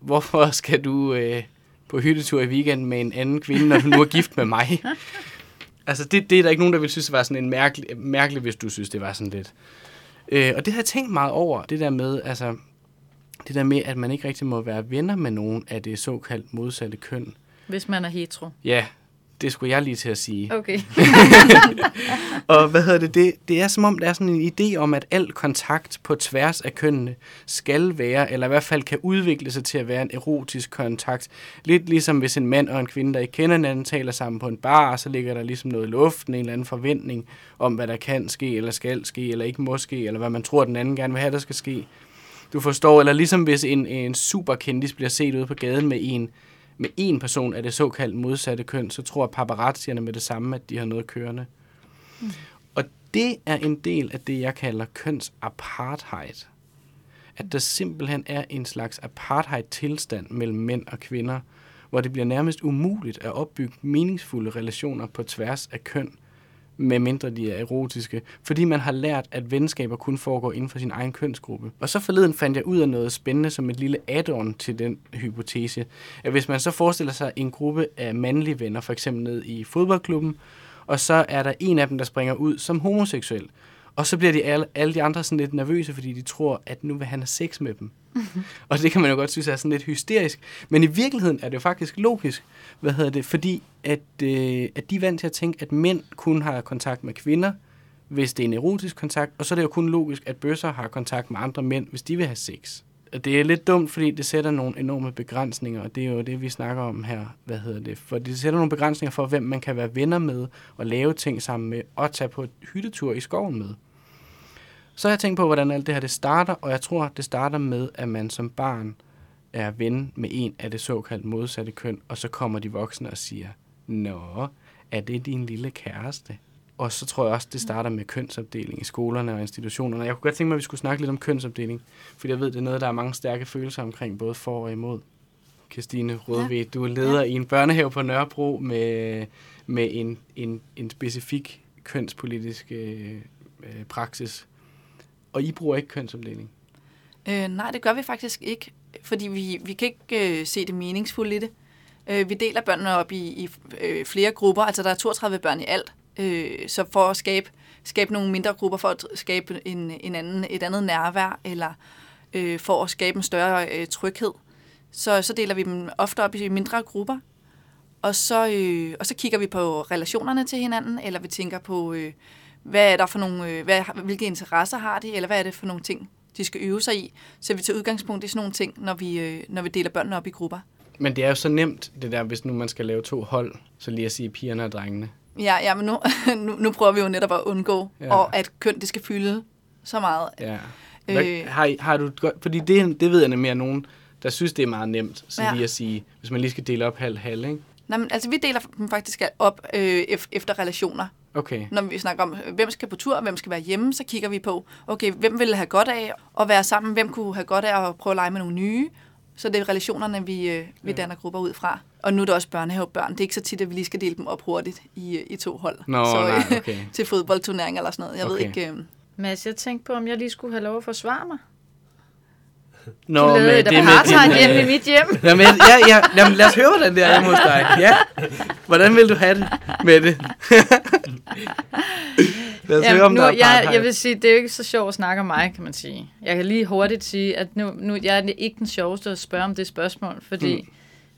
Speaker 4: hvorfor skal du øh, på hyttetur i weekenden med en anden kvinde, når du nu er gift med mig? Altså, det, det er der ikke nogen, der vil synes, det var sådan en mærkelig, mærkelig, hvis du synes, det var sådan lidt. Øh, og det har jeg tænkt meget over, det der med, altså, det der med, at man ikke rigtig må være venner med nogen af det såkaldt modsatte køn.
Speaker 1: Hvis man er hetero.
Speaker 4: Ja, det skulle jeg lige til at sige.
Speaker 1: Okay.
Speaker 4: Og hvad hedder det, det? Det er som om, der er sådan en idé om, at al kontakt på tværs af kønnene skal være, eller i hvert fald kan udvikle sig til at være en erotisk kontakt. Lidt ligesom hvis en mand og en kvinde, der ikke kender hinanden, taler sammen på en bar, så ligger der ligesom noget i luften, en eller anden forventning om, hvad der kan ske, eller skal ske, eller ikke må ske, eller hvad man tror, den anden gerne vil have, der skal ske. Du forstår, eller ligesom hvis en, en superkendis bliver set ude på gaden med en, med en person af det såkaldt modsatte køn, så tror paparazzierne med det samme, at de har noget kørende. Mm. Og det er en del af det, jeg kalder kønsapartheid. At der simpelthen er en slags apartheid-tilstand mellem mænd og kvinder, hvor det bliver nærmest umuligt at opbygge meningsfulde relationer på tværs af køn, med mindre de er erotiske, fordi man har lært, at venskaber kun foregår inden for sin egen kønsgruppe. Og så forleden fandt jeg ud af noget spændende som et lille add-on til den hypotese, at hvis man så forestiller sig en gruppe af mandlige venner, for eksempel ned i fodboldklubben, og så er der en af dem, der springer ud som homoseksuel, og så bliver de alle, alle de andre sådan lidt nervøse, fordi de tror, at nu vil han have sex med dem. Og det kan man jo godt synes er sådan lidt hysterisk. Men i virkeligheden er det jo faktisk logisk, hvad hedder det, fordi at, øh, at de er vant til at tænke, at mænd kun har kontakt med kvinder, hvis det er en erotisk kontakt, og så er det jo kun logisk, at bøsser har kontakt med andre mænd, hvis de vil have sex. Og det er lidt dumt, fordi det sætter nogle enorme begrænsninger, og det er jo det, vi snakker om her, hvad hedder det, for det sætter nogle begrænsninger for, hvem man kan være venner med, og lave ting sammen med, og tage på hyttetur i skoven med. Så har jeg tænkt på, hvordan alt det her det starter, og jeg tror, det starter med, at man som barn er ven med en af det såkaldt modsatte køn, og så kommer de voksne og siger, Nå, er det din lille kæreste? Og så tror jeg også, det starter med kønsopdeling i skolerne og institutionerne. Jeg kunne godt tænke mig, at vi skulle snakke lidt om kønsopdeling, fordi jeg ved, det er noget, der er mange stærke følelser omkring, både for og imod. Christine Rødved, ja. du er leder ja. i en børnehave på Nørrebro med, med en, en, en specifik kønspolitisk øh, øh, praksis. Og I bruger ikke kønsopdeling?
Speaker 6: Øh, nej, det gør vi faktisk ikke, fordi vi, vi kan ikke øh, se det meningsfulde i det. Øh, vi deler børnene op i, i øh, flere grupper, altså der er 32 børn i alt, øh, så for at skabe, skabe nogle mindre grupper, for at skabe en, en anden, et andet nærvær, eller øh, for at skabe en større øh, tryghed, så, så deler vi dem ofte op i mindre grupper, og så, øh, og så kigger vi på relationerne til hinanden, eller vi tænker på, øh, hvad er der for nogle, øh, hvad, hvilke interesser har de, eller hvad er det for nogle ting, de skal øve sig i. Så vi tager udgangspunkt i sådan nogle ting, når vi, øh, når vi deler børnene op i grupper.
Speaker 4: Men det er jo så nemt, det der, hvis nu man skal lave to hold, så lige at sige pigerne og drengene.
Speaker 6: Ja, ja men nu, nu, nu prøver vi jo netop at undgå,
Speaker 4: Ja.
Speaker 6: og at køn det skal fylde så meget.
Speaker 4: Ja. Hvad,
Speaker 6: Øh.
Speaker 4: har, I- har du godt, fordi det, det ved jeg nemlig, at nogen, der synes, det er meget nemt, så
Speaker 6: Ja.
Speaker 4: lige at sige, hvis man lige skal dele op halv-halv, ikke?
Speaker 6: Nej, men altså vi deler dem faktisk op øh, ef- efter relationer.
Speaker 4: Okay.
Speaker 6: Når vi snakker om, øh, hvem skal på tur, hvem skal være hjemme, så kigger vi på, okay, hvem vil have godt af at være sammen, hvem kunne have godt af at prøve at lege med nogle nye. Så det er relationerne, vi, øh, vi danner grupper ud fra. Og nu er der også børnehavebørn. Det er ikke så tit, at vi lige skal dele dem op hurtigt i, øh, i to hold.
Speaker 4: Nå,
Speaker 6: så,
Speaker 4: nej, okay.
Speaker 6: til fodboldturnering eller sådan noget. Jeg okay. ved ikke... Øh,
Speaker 1: Mads, jeg tænkte på, om jeg lige skulle have lov at forsvare mig.
Speaker 4: Nå,
Speaker 1: du lavede et apartheid
Speaker 4: din,
Speaker 1: hjemme
Speaker 4: øh,
Speaker 1: i mit hjem.
Speaker 4: Jamen, ja, ja, jamen, lad os høre, hvordan det er hjemme hos dig. Ja. Hvordan vil du have det med det? lad os høre, om
Speaker 1: nu,
Speaker 4: der er
Speaker 1: jeg,
Speaker 4: apartheid.
Speaker 1: jeg vil sige, det er jo ikke så sjovt at snakke om mig, kan man sige. Jeg kan lige hurtigt sige, at nu, nu jeg er ikke den sjoveste at spørge om det spørgsmål, fordi
Speaker 4: Mm.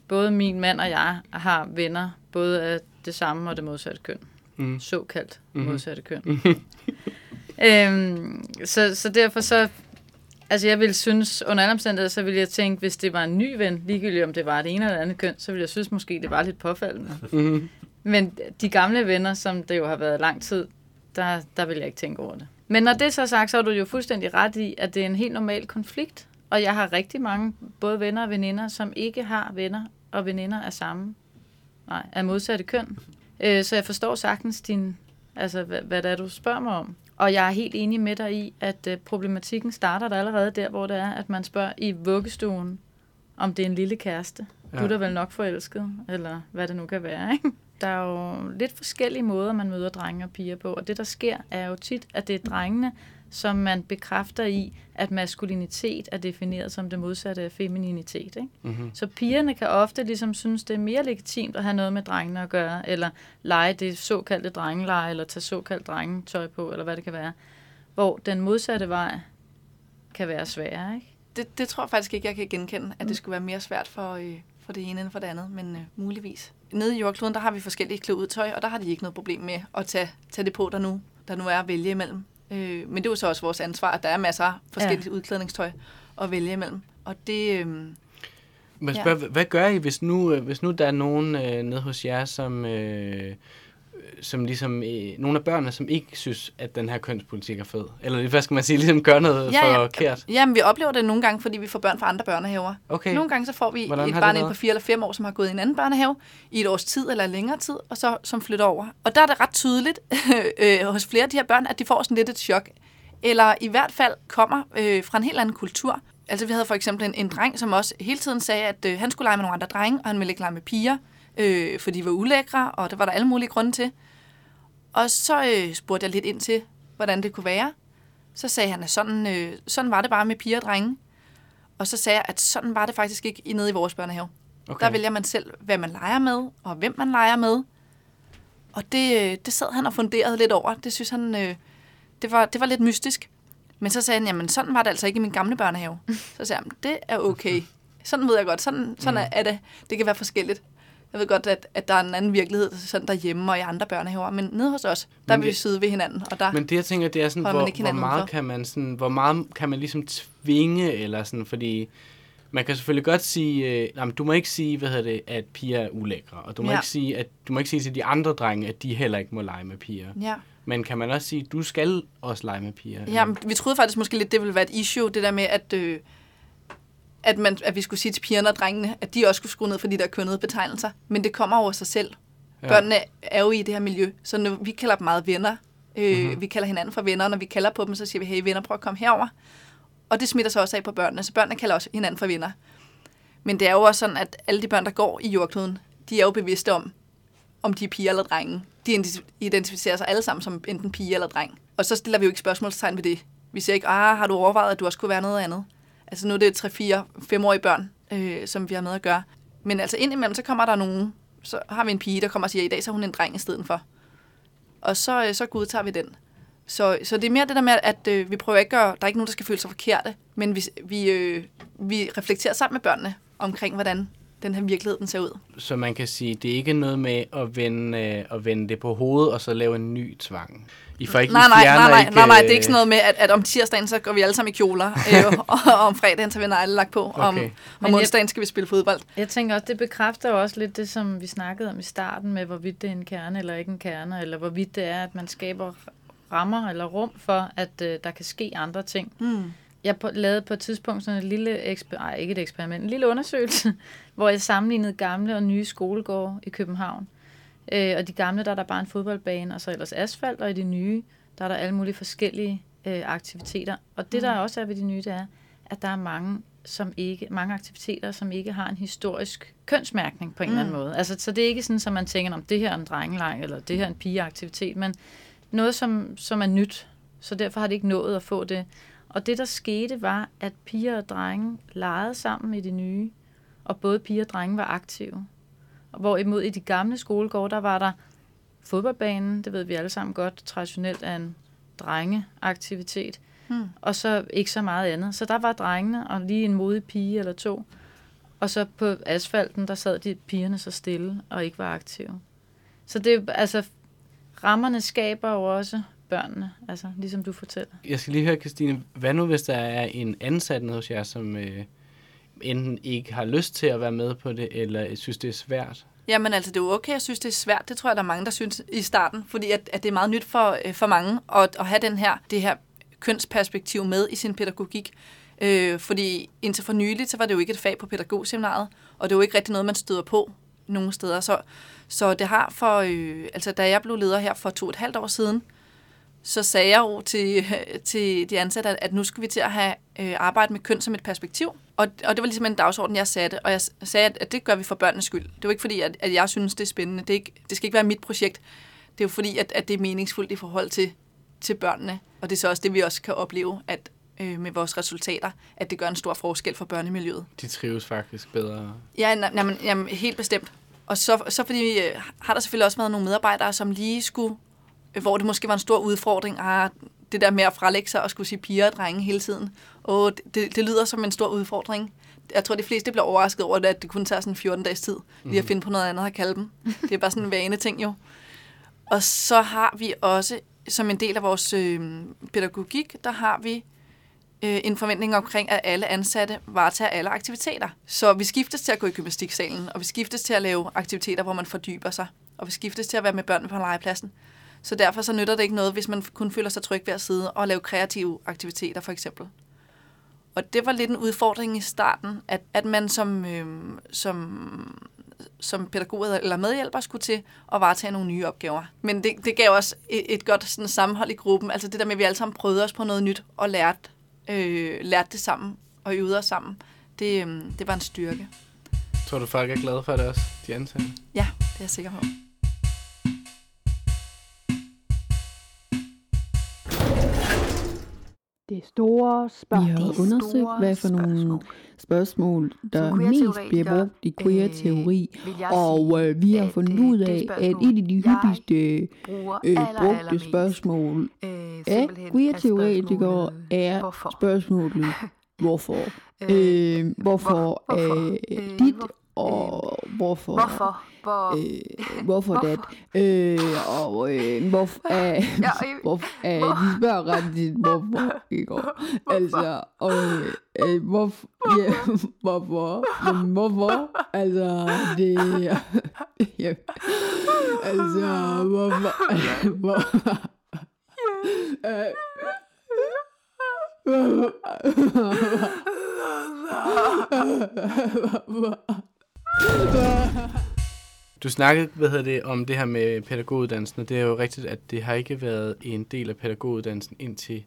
Speaker 1: både min mand og jeg har venner, både af det samme og det modsatte køn.
Speaker 4: Mm.
Speaker 1: Såkaldt
Speaker 4: Mhm.
Speaker 1: modsatte køn. øhm, så, så derfor så, altså jeg ville synes, under alle omstændigheder, så ville jeg tænke, hvis det var en ny ven, ligegyldigt om det var det ene eller det andet køn, så ville jeg synes måske, det var lidt påfaldende.
Speaker 4: Mhm.
Speaker 1: Men de gamle venner, som det jo har været lang tid, der, der vil jeg ikke tænke over det. Men når det så er sagt, så har du jo fuldstændig ret i, at det er en helt normal konflikt. Og jeg har rigtig mange, både venner og veninder, som ikke har venner og veninder af samme, nej, af modsatte køn. Øh, så jeg forstår sagtens din, altså hvad, hvad det er, du spørger mig om. Og jeg er helt enig med dig i, at øh, problematikken starter der allerede der, hvor det er, at man spørger i vuggestuen, om det er en lille kæreste. Ja. Du er da vel nok forelsket, eller hvad det nu kan være, ikke? Der er jo lidt forskellige måder, man møder drenge og piger på, og det, der sker, er jo tit, at det er drengene, som man bekræfter i, at maskulinitet er defineret som det modsatte af femininitet. Ikke?
Speaker 4: Mhm.
Speaker 1: Så pigerne kan ofte ligesom synes, det er mere legitimt at have noget med drengene at gøre, eller lege det såkaldte drengeleje, eller tage såkaldt drengetøj på, eller hvad det kan være. Hvor den modsatte vej kan være sværere, ikke?
Speaker 6: det, det tror jeg faktisk ikke, jeg kan genkende, at det skulle være mere svært for, øh, for det ene end for det andet, men øh, muligvis. Nede i jordkloden, der har vi forskellige klæudetøj, og der har de ikke noget problem med at tage, tage det på, der nu, der nu er at vælge imellem. Øh, men det er jo så også vores ansvar, at der er masser af forskelligt ja. udklædningstøj at vælge imellem. Og det... Øh,
Speaker 4: Men
Speaker 6: Ja.
Speaker 4: spørg, ja. hvad gør I, hvis nu, øh, hvis nu der er nogen øh, nede hos jer, som, øh, som ligesom, øh, nogle af børnene, som ikke synes, at den her kønspolitik er fed? Eller hvad skal man sige, ligesom gør noget
Speaker 6: Ja, ja.
Speaker 4: forkert?
Speaker 6: Jamen, vi oplever det nogle gange, fordi vi får børn fra andre børnehaver.
Speaker 4: Okay.
Speaker 6: Nogle gange så får vi
Speaker 4: Hvordan
Speaker 6: et barn ind på 4 eller 5 år, som har gået i en anden børnehave i et års tid eller længere tid, og så som flytter over. Og der er det ret tydeligt øh, hos flere af de her børn, at de får sådan lidt et chok. Eller i hvert fald kommer øh, fra en helt anden kultur. Altså vi havde for eksempel en, en dreng, som også hele tiden sagde, at øh, han skulle lege med nogle andre drenge, og han ville ikke lege med piger, øh, for de var ulækre, og det var der alle mulige grunde til. Og så øh, spurgte jeg lidt ind til, hvordan det kunne være. Så sagde han, at sådan, øh, sådan var det bare med piger og drenge. Og så sagde jeg, at sådan var det faktisk ikke i nede i vores børnehave.
Speaker 4: Okay.
Speaker 6: Der vælger man selv, hvad man leger med, og hvem man leger med. Og det, øh, det sad han og funderede lidt over. Det synes han, øh, det, var, det var lidt mystisk. Men så sagde han, jamen sådan var det altså ikke i min gamle børnehave. Så sagde han, det er okay. Sådan ved jeg godt. Sådan, sådan
Speaker 4: Mm.
Speaker 6: er det. Det kan være forskelligt. Jeg ved godt, at, at der er en anden virkelighed sådan derhjemme og i andre børnehaver, men nede hos os, der
Speaker 4: Men
Speaker 6: vil vi
Speaker 4: det-
Speaker 6: sidde ved hinanden, og der
Speaker 4: Men det jeg tænker, det er sådan, hvor, hvor meget kan man sådan, hvor meget kan man ligesom tvinge, eller sådan, fordi man kan selvfølgelig godt sige, øh, jamen, du må ikke sige, hvad hedder det, at piger er ulækre, og du må
Speaker 6: Ja.
Speaker 4: ikke sige, at du må ikke sige til de andre drenge, at de heller ikke må lege med piger.
Speaker 6: Ja.
Speaker 4: Men kan man også sige, du skal også lege med piger?
Speaker 6: Ja, men vi troede faktisk måske lidt, det ville være et issue, det der med, at, øh, at, man, at vi skulle sige til pigerne og drengene, at de også skulle skrue ned for de der kønnede betegnelser. Men det kommer over sig selv.
Speaker 4: Ja.
Speaker 6: Børnene er jo i det her miljø, så når vi kalder dem meget venner. Øh,
Speaker 4: Mhm.
Speaker 6: mm-hmm. Vi kalder hinanden for venner, og når vi kalder på dem, så siger vi, hey venner, prøv at komme herover. Og det smitter sig også af på børnene, så børnene kalder også hinanden for venner. Men det er jo også sådan, at alle de børn, der går i jordkloden, de er jo bevidste om, om de er piger eller drenge. De identi- identificerer sig alle sammen som enten pige eller dreng. Og så stiller vi jo ikke spørgsmålstegn ved det. Vi siger ikke, ah, har du overvejet, at du også kunne være noget andet? Altså nu er det 3-4-5-årige børn, øh, som vi har med at gøre. Men altså indimellem, så kommer der nogen, så har vi en pige, der kommer og siger, i dag så er hun en dreng i stedet for. Og så, øh, så godtager vi den. Så, så det er mere det der med, at øh, vi prøver ikke at, der er ikke nogen, der skal føle sig forkerte, men vi, vi, øh, vi reflekterer sammen med børnene omkring, hvordan den her virkelighed, den ser ud.
Speaker 4: Så man kan sige, det er ikke noget med at vende, øh, at vende det på hovedet, og så lave en ny tvang. I får ikke,
Speaker 6: nej, nej, nej, nej,
Speaker 4: ikke,
Speaker 6: nej, nej, det er
Speaker 4: øh,
Speaker 6: ikke sådan noget med, at, at om tirsdagen, så går vi alle sammen i kjoler, øh, og, og om fredagen, så er vi neglelagt på, okay. om, om onsdagen skal vi spille fodbold.
Speaker 1: Jeg tænker også, det bekræfter også lidt det, som vi snakkede om i starten med, hvorvidt det er en kerne eller ikke en kerne, eller hvorvidt det er, at man skaber rammer eller rum for, at øh, der kan ske andre ting.
Speaker 6: Hmm.
Speaker 1: Jeg på, lavede på et tidspunkt sådan et lille, eksper- ikke et eksperiment, en lille undersøgelse, hvor jeg sammenlignede gamle og nye skolegårde i København. Øh, og de gamle, der er der bare en fodboldbane, og så ellers asfalt, og i de nye, der er der alle mulige forskellige øh, aktiviteter. Og det, der også er ved de nye, det er, at der er mange, som ikke, mange aktiviteter, som ikke har en historisk kønsmærkning på en mm. eller anden måde. Altså, så det er ikke sådan, at man tænker, om det her er en drengeleg, eller det her er en pigeaktivitet, men noget, som, som er nyt. Så derfor har det ikke nået at få det. Og det, der skete, var, at piger og drenge legede sammen i det nye, og både piger og drenge var aktive. Hvorimod i de gamle skolegårde, der var der fodboldbanen, det ved vi alle sammen godt, traditionelt er en drengeaktivitet,
Speaker 6: Hmm.
Speaker 1: og så ikke så meget andet. Så der var drengene, og lige en modig pige eller to. Og så på asfalten, der sad de pigerne så stille og ikke var aktive. Så det altså, rammerne skaber jo også børnene, altså ligesom du fortæller.
Speaker 4: Jeg skal lige høre, Christine, hvad nu hvis der er en ansat nede hos jer, som øh, enten ikke har lyst til at være med på det, eller synes, det er svært?
Speaker 6: Jamen altså, det er jo okay, jeg synes, det er svært. Det tror jeg, der er mange, der synes i starten, fordi at, at det er meget nyt for, øh, for mange at, at have den her, det her kønsperspektiv med i sin pædagogik. Øh, fordi indtil for nylig, så var det jo ikke et fag på pædagogseminaret, og det er jo ikke rigtig noget, man støder på nogle steder. Så, så det har for, øh, altså da jeg blev leder her for to og et halvt år siden, så sagde jeg jo til, til de ansatte, at- nu skal vi til at have øh, arbejde med køn som et perspektiv. Og, og det var ligesom en dagsorden, jeg satte. Og jeg sagde, at, at det gør vi for børnenes skyld. Det er jo ikke fordi, at, at jeg synes, det er spændende. Det, er ikke, det skal ikke være mit projekt. Det er jo fordi, at, at det er meningsfuldt i forhold til, til børnene. Og det er så også det, vi også kan opleve at, øh, med vores resultater, at det gør en stor forskel for børnemiljøet.
Speaker 4: De trives faktisk bedre.
Speaker 6: Ja, jamen, jamen, helt bestemt. Og så, så fordi øh, har der selvfølgelig også været nogle medarbejdere, som lige skulle, hvor det måske var en stor udfordring, ah, det der med at frelægge sig og skulle sige piger og drenge hele tiden. Og det, det lyder som en stor udfordring. Jeg tror, de fleste bliver overrasket over, at det kun tager sådan 14 dages tid, lige at finde på noget andet at kalde dem. Det er bare sådan en vane ting jo. Og så har vi også, som en del af vores øh, pædagogik, der har vi øh, en forventning omkring, at alle ansatte varetager alle aktiviteter. Så vi skiftes til at gå i gymnastiksalen, og vi skiftes til at lave aktiviteter, hvor man fordyber sig, og vi skiftes til at være med børnene på legepladsen. Så derfor så nytter det ikke noget, hvis man kun føler sig tryg ved at sidde og lave kreative aktiviteter, for eksempel. Og det var lidt en udfordring i starten, at, at man som, øh, som, som pædagog eller medhjælper skulle til at varetage nogle nye opgaver. Men det, det gav også et, et godt sådan, sammenhold i gruppen. Altså det der med, at vi alle sammen prøvede os på noget nyt og lærte, øh, lærte det sammen og øvede os sammen. Det, øh, det var en styrke.
Speaker 4: Tror du, folk er glade for det også, de ansatte?
Speaker 6: Ja, det er jeg sikker på.
Speaker 10: Det store
Speaker 11: Vi
Speaker 10: spørgsmål.
Speaker 11: har undersøgt, hvad for nogle spørgsmål, der mest bliver brugt i queer-teori.
Speaker 10: jeg
Speaker 11: Og øh, vi har fundet
Speaker 10: øh,
Speaker 11: ud
Speaker 10: det
Speaker 11: af, at et af de hyppigste øh, brugte spørgsmål
Speaker 10: øh,
Speaker 11: af
Speaker 10: simpelthen er
Speaker 11: queer-teoretikere
Speaker 10: spørgsmålet,
Speaker 11: er
Speaker 10: hvorfor?
Speaker 11: spørgsmålet, hvorfor?
Speaker 10: Øh,
Speaker 11: Øh, hvorfor
Speaker 10: hvorfor?
Speaker 11: øh,
Speaker 10: Øh,
Speaker 11: dit, og hvorfor?
Speaker 10: Hvorfor? Hvor,
Speaker 11: Øh, hvorfor dat? Øh, og øh, hvorfor, øh,
Speaker 10: øh,
Speaker 11: hvorfor, øh, de spørger ret tit, hvorfor, ikke? Og, altså, og, øh, hvorfor, ja, hvorfor, hvorfor, altså, det, ja, altså, hvorfor, hvorfor, øh,
Speaker 4: Du snakkede, hvad hedder det, om det her med pædagoguddannelsen, og det er jo rigtigt, at det har ikke været en del af pædagoguddannelsen indtil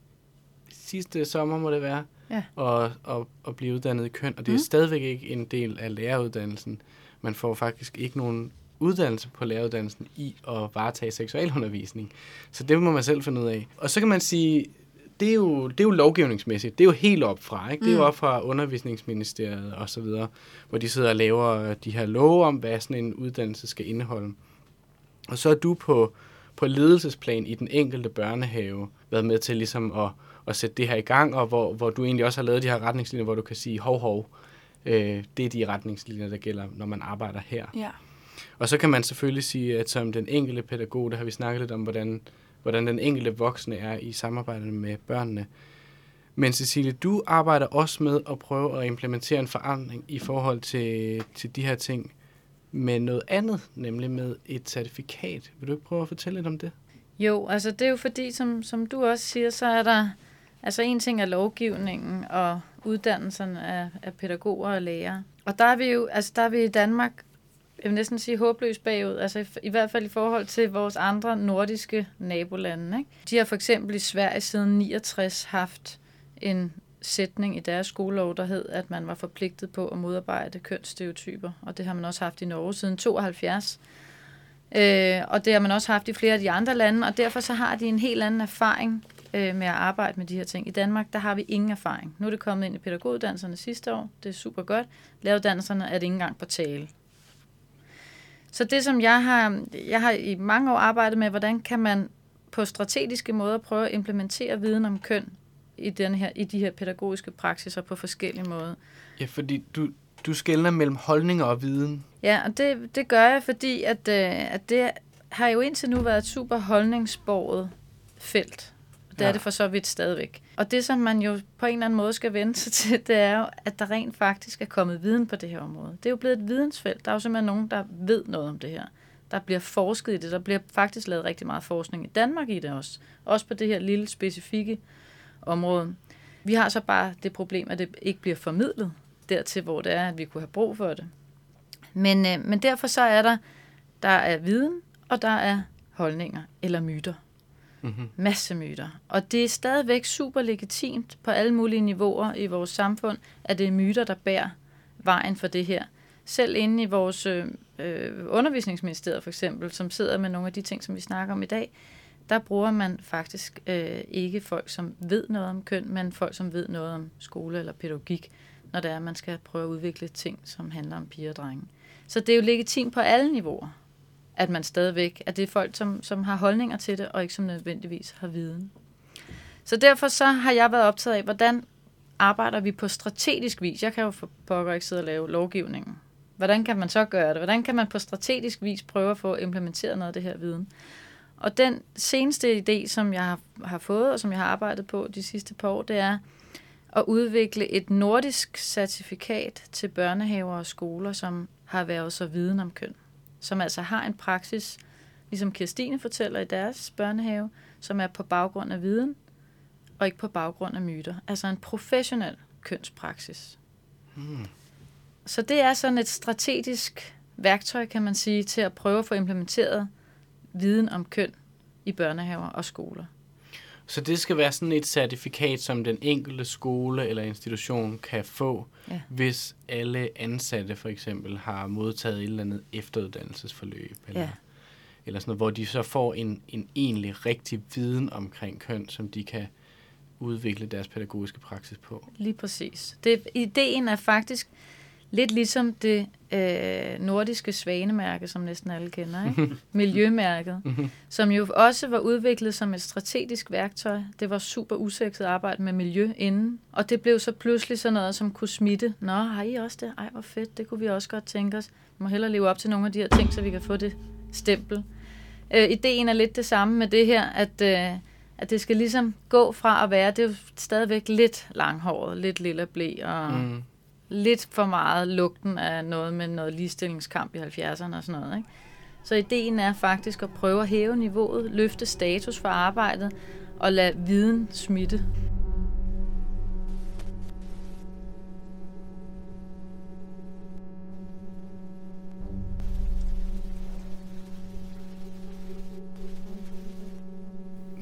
Speaker 4: sidste sommer, må det være,
Speaker 1: Ja.
Speaker 4: og, og, og blive uddannet i køn, og det er
Speaker 1: Mm.
Speaker 4: stadigvæk ikke en del af læreruddannelsen. Man får faktisk ikke nogen uddannelse på læreruddannelsen i at varetage seksualundervisning. Så det må man selv finde ud af. Og så kan man sige, det er jo, det er jo lovgivningsmæssigt. Det er jo helt op fra, ikke? Det er jo
Speaker 6: Mm.
Speaker 4: op fra undervisningsministeriet og så videre, hvor de sidder og laver de her love om, hvad sådan en uddannelse skal indeholde. Og så er du på, på ledelsesplan i den enkelte børnehave været med til ligesom at, at sætte det her i gang, og hvor, hvor du egentlig også har lavet de her retningslinjer, hvor du kan sige, hov, hov, Øh, det er de retningslinjer, der gælder, når man arbejder her.
Speaker 6: Ja.
Speaker 4: Og så kan man selvfølgelig sige, at som den enkelte pædagog, der har vi snakket lidt om, hvordan, hvordan den enkelte voksne er i samarbejde med børnene. Men Cecilie, du arbejder også med at prøve at implementere en forandring i forhold til, til de her ting med noget andet, nemlig med et certifikat. Vil du ikke prøve at fortælle lidt om det?
Speaker 1: Jo, altså det er jo fordi, som, som du også siger, så er der, altså en ting er lovgivningen og uddannelsen af, af pædagoger og lærere. Og der er vi jo, altså der er vi i Danmark, jeg vil næsten sige håbløst bagud, altså i, i hvert fald i forhold til vores andre nordiske nabolande. Ikke? De har for eksempel i Sverige siden 69 haft en sætning i deres skolelov, der hed, at man var forpligtet på at modarbejde kønsstereotyper, og det har man også haft i Norge siden 72. Øh, og det har man også haft i flere af de andre lande, og derfor så har de en helt anden erfaring øh, med at arbejde med de her ting. I Danmark, der har vi ingen erfaring. Nu er det kommet ind i pædagoguddannelserne sidste år, det er super godt. Læreruddannelserne er det ikke engang på tale. Så det, som jeg har, jeg har i mange år arbejdet med, hvordan kan man på strategiske måder prøve at implementere viden om køn i, den her, i de her pædagogiske praksiser på forskellige måder.
Speaker 4: Ja, fordi du, du skældner mellem holdninger og viden.
Speaker 1: Ja, og det, det gør jeg, fordi at, øh, at det har jo indtil nu været et super holdningsborget felt. Det ja. er det for så vidt stadigvæk. Og det, som man jo på en eller anden måde skal vende sig til, det er jo, at der rent faktisk er kommet viden på det her område. Det er jo blevet et vidensfelt. Der er jo simpelthen nogen, der ved noget om det her. Der bliver forsket i det. Der bliver faktisk lavet rigtig meget forskning i Danmark i det også. Også på det her lille specifikke område. Vi har så bare det problem, at det ikke bliver formidlet dertil, hvor det er, at vi kunne have brug for det. Men, øh, men derfor så er der, der er viden, og der er holdninger eller myter.
Speaker 4: Mm-hmm.
Speaker 1: Masse myter. Og det er stadigvæk super legitimt på alle mulige niveauer i vores samfund, at det er myter, der bærer vejen for det her. Selv inde i vores øh, øh, undervisningsministeriet for eksempel, som sidder med nogle af de ting, som vi snakker om i dag, der bruger man faktisk øh, ikke folk, som ved noget om køn, men folk, som ved noget om skole eller pædagogik, når det er, at man skal prøve at udvikle ting, som handler om piger og drenge. Så det er jo legitimt på alle niveauer, at man stadigvæk, at det er folk, som, som har holdninger til det, og ikke som nødvendigvis har viden. Så derfor så har jeg været optaget af, hvordan arbejder vi på strategisk vis. Jeg kan jo for pokker ikke sidde og lave lovgivningen. Hvordan kan man så gøre det? Hvordan kan man på strategisk vis prøve at få implementeret noget af det her viden? Og den seneste idé, som jeg har, har fået, og som jeg har arbejdet på de sidste par år, det er at udvikle et nordisk certifikat til børnehaver og skoler, som har været så viden om køn. Som altså har en praksis, ligesom Kirstine fortæller i deres børnehave, som er på baggrund af viden, og ikke på baggrund af myter. Altså en professionel kønspraksis.
Speaker 4: Hmm.
Speaker 1: Så det er sådan et strategisk værktøj, kan man sige, til at prøve at få implementeret viden om køn i børnehaver og skoler.
Speaker 4: Så det skal være sådan et certifikat, som den enkelte skole eller institution kan få,
Speaker 1: Ja.
Speaker 4: hvis alle ansatte for eksempel har modtaget et eller andet efteruddannelsesforløb, eller,
Speaker 1: Ja.
Speaker 4: eller sådan noget, hvor de så får en, en egentlig rigtig viden omkring køn, som de kan udvikle deres pædagogiske praksis på.
Speaker 1: Lige præcis. Det, ideen er faktisk lidt ligesom det øh, nordiske svanemærke, som næsten alle kender, ikke? Miljømærket,
Speaker 4: Mhm.
Speaker 1: som jo også var udviklet som et strategisk værktøj. Det var super usekset arbejde med miljø inden, og det blev så pludselig sådan noget, som kunne smitte. Nå, har I også det? Ej, hvor fedt, det kunne vi også godt tænke os. Vi må hellere leve op til nogle af de her ting, så vi kan få det stempel. Øh, ideen er lidt det samme med det her, at, øh, at det skal ligesom gå fra at være, det er jo stadigvæk lidt langhåret, lidt lille blæ og
Speaker 4: Mm
Speaker 1: lidt for meget lugten af noget med noget ligestillingskamp i 70'erne og sådan noget. Ikke? Så ideen er faktisk at prøve at hæve niveauet, løfte status for arbejdet og lade viden smitte.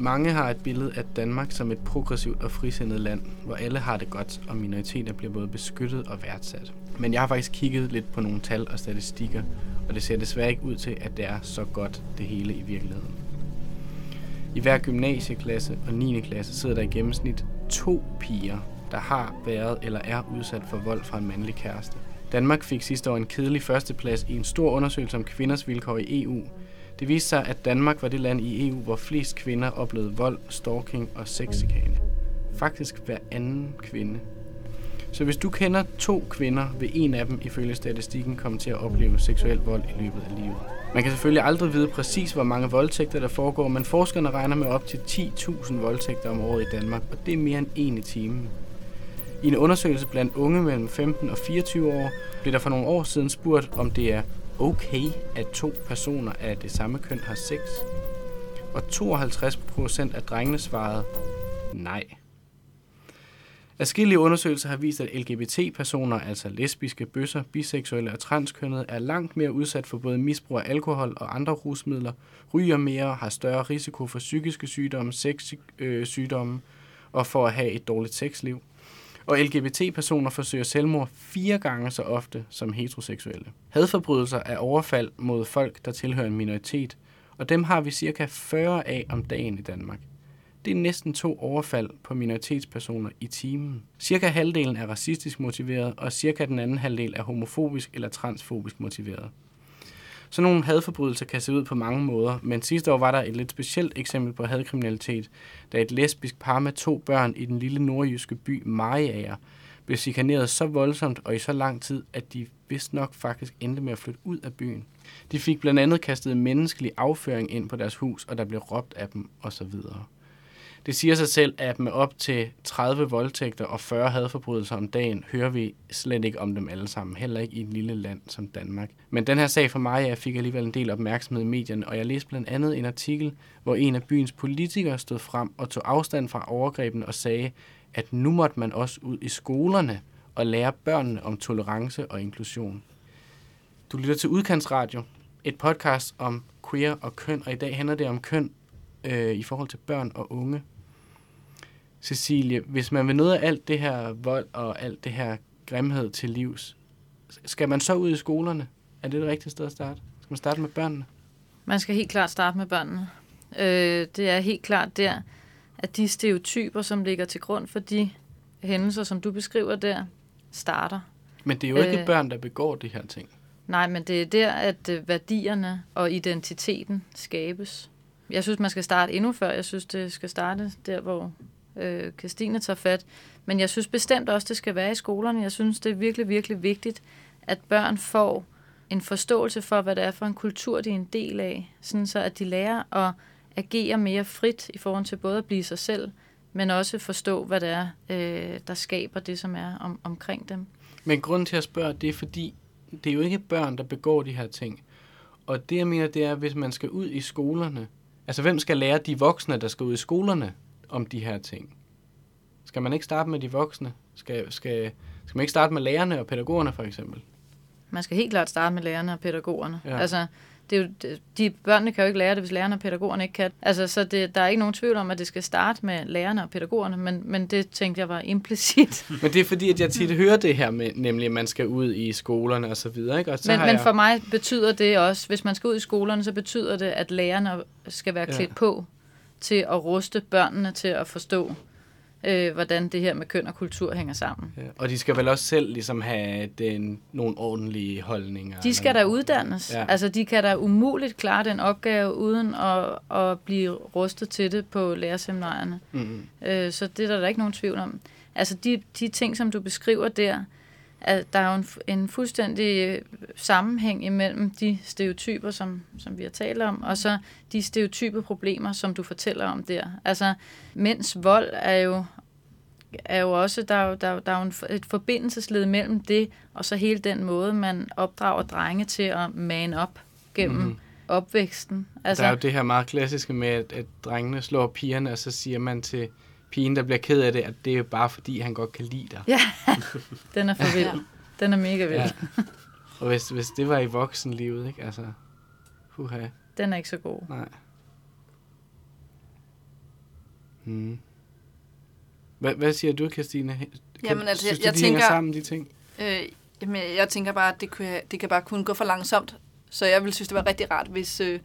Speaker 4: Mange har et billede af Danmark som et progressivt og frisindet land, hvor alle har det godt, og minoriteter bliver både beskyttet og værdsat. Men jeg har faktisk kigget lidt på nogle tal og statistikker, og det ser desværre ikke ud til, at det er så godt det hele i virkeligheden. I hver gymnasieklasse og 9. klasse sidder der i gennemsnit to piger, der har været eller er udsat for vold fra en mandlig kæreste. Danmark fik sidste år en kedelig førsteplads i en stor undersøgelse om kvinders vilkår i EU, det viste sig, at Danmark var det land i EU, hvor flest kvinder oplevede vold, stalking og sexchikane. Faktisk hver anden kvinde. Så hvis du kender to kvinder, vil en af dem ifølge statistikken komme til at opleve seksuel vold i løbet af livet. Man kan selvfølgelig aldrig vide præcis, hvor mange voldtægter der foregår, men forskerne regner med op til 10.000 voldtægter om året i Danmark, og det er mere end en i timen. I en undersøgelse blandt unge mellem 15 og 24 år blev der for nogle år siden spurgt, om det er okay, at to personer af det samme køn har sex. Og 52 procent af drengene svarede nej. Adskillige undersøgelser har vist, at LGBT-personer, altså lesbiske, bøsser, biseksuelle og transkønnede, er langt mere udsat for både misbrug af alkohol og andre rusmidler, ryger mere, har større risiko for psykiske sygdomme, sexsygdomme øh, og for at have et dårligt sexliv. Og LGBT-personer forsøger selvmord fire gange så ofte som heteroseksuelle. Hadforbrydelser er overfald mod folk, der tilhører en minoritet, og dem har vi cirka 40 af om dagen i Danmark. Det er næsten to overfald på minoritetspersoner i timen. Cirka halvdelen er racistisk motiveret, og cirka den anden halvdel er homofobisk eller transfobisk motiveret. Så nogle hadforbrydelser kan se ud på mange måder, men sidste år var der et lidt specielt eksempel på hadkriminalitet, da et lesbisk par med to børn i den lille nordjyske by Mariager blev chikaneret så voldsomt og i så lang tid, at de vist nok faktisk endte med at flytte ud af byen. De fik blandt andet kastet menneskelig afføring ind på deres hus, og der blev råbt af dem osv. Det siger sig selv, at med op til 30 voldtægter og 40 hadforbrydelser om dagen, hører vi slet ikke om dem alle sammen, heller ikke i et lille land som Danmark. Men den her sag for mig, jeg fik alligevel en del opmærksomhed i medierne, og jeg læste blandt andet en artikel, hvor en af byens politikere stod frem og tog afstand fra overgrebene og sagde, at nu måtte man også ud i skolerne og lære børnene om tolerance og inklusion. Du lytter til Udkantsradio, et podcast om queer og køn, og i dag handler det om køn øh, i forhold til børn og unge. Cecilie, hvis man vil noget af alt det her vold og alt det her grimhed til livs, skal man så ud i skolerne? Er det det rigtige sted at starte? Skal man starte med børnene?
Speaker 1: Man skal helt klart starte med børnene. Øh, det er helt klart der, at de stereotyper, som ligger til grund for de hændelser, som du beskriver der, starter.
Speaker 4: Men det er jo ikke øh, børn, der begår de her ting.
Speaker 1: Nej, men det er der, at øh, værdierne og identiteten skabes. Jeg synes, man skal starte endnu før. Jeg synes, det skal starte der, hvor øh, Christine tager fat. Men jeg synes bestemt også, det skal være i skolerne. Jeg synes, det er virkelig, virkelig vigtigt, at børn får en forståelse for, hvad det er for en kultur, de er en del af. Sådan så, at de lærer at agere mere frit i forhold til både at blive sig selv, men også forstå, hvad det er, øh, der skaber det, som er om, omkring dem.
Speaker 4: Men grunden til at spørge, det er fordi, det er jo ikke børn, der begår de her ting. Og det, jeg mener, det er, hvis man skal ud i skolerne. Altså, hvem skal lære de voksne, der skal ud i skolerne, om de her ting? Skal man ikke starte med de voksne? Skal, skal, skal man ikke starte med lærerne og pædagogerne, for eksempel?
Speaker 1: Man skal helt klart starte med lærerne og pædagogerne. Ja. Altså, det er jo, de børnene kan jo ikke lære det, hvis lærerne og pædagogerne ikke kan. Altså, så det, der er ikke nogen tvivl om, at det skal starte med lærerne og pædagogerne, men, men det tænkte jeg var implicit.
Speaker 4: Men det er fordi, at jeg tit hører det her med, nemlig at man skal ud i skolerne og så videre. Ikke? Og så
Speaker 1: men, men
Speaker 4: jeg...
Speaker 1: for mig betyder det også, hvis man skal ud i skolerne, så betyder det, at lærerne skal være klædt ja. på til at ruste børnene til at forstå, øh, hvordan det her med køn og kultur hænger sammen.
Speaker 4: Ja, og de skal vel også selv ligesom have den, nogle ordentlige holdninger?
Speaker 1: De skal da uddannes. Ja. Altså, de kan da umuligt klare den opgave, uden at, at blive rustet til det på lærerseminarierne. Mm-hmm. Øh, så det er der da ikke nogen tvivl om. Altså, de, de ting, som du beskriver der, at der er jo en, en fuldstændig sammenhæng imellem de stereotyper, som, som vi har talt om, og så de stereotype problemer, som du fortæller om der. Altså, mænds vold er jo, er jo også, der er jo, der, der er jo en, et forbindelsesled mellem det, og så hele den måde, man opdrager drenge til at man op gennem mm-hmm. opvæksten.
Speaker 4: Altså, der er jo det her meget klassiske med, at, at drengene slår pigerne, og så siger man til pigen, der bliver ked af det, at det er bare fordi, han godt kan lide dig.
Speaker 1: Ja, den er for vild. Den er mega vild. Ja.
Speaker 4: Og hvis, hvis det var i voksenlivet, ikke? Altså, huha.
Speaker 1: Den er ikke så god.
Speaker 4: Nej. Hmm. Hvad, hvad siger du, Christine? Kan,
Speaker 6: jamen, altså,
Speaker 4: synes
Speaker 6: jeg, jeg
Speaker 4: du, de
Speaker 6: tænker,
Speaker 4: sammen, de ting?
Speaker 6: Øh, jamen, jeg tænker bare, at det kan, det kan bare kun gå for langsomt. Så jeg vil synes, det var rigtig rart, hvis, øh,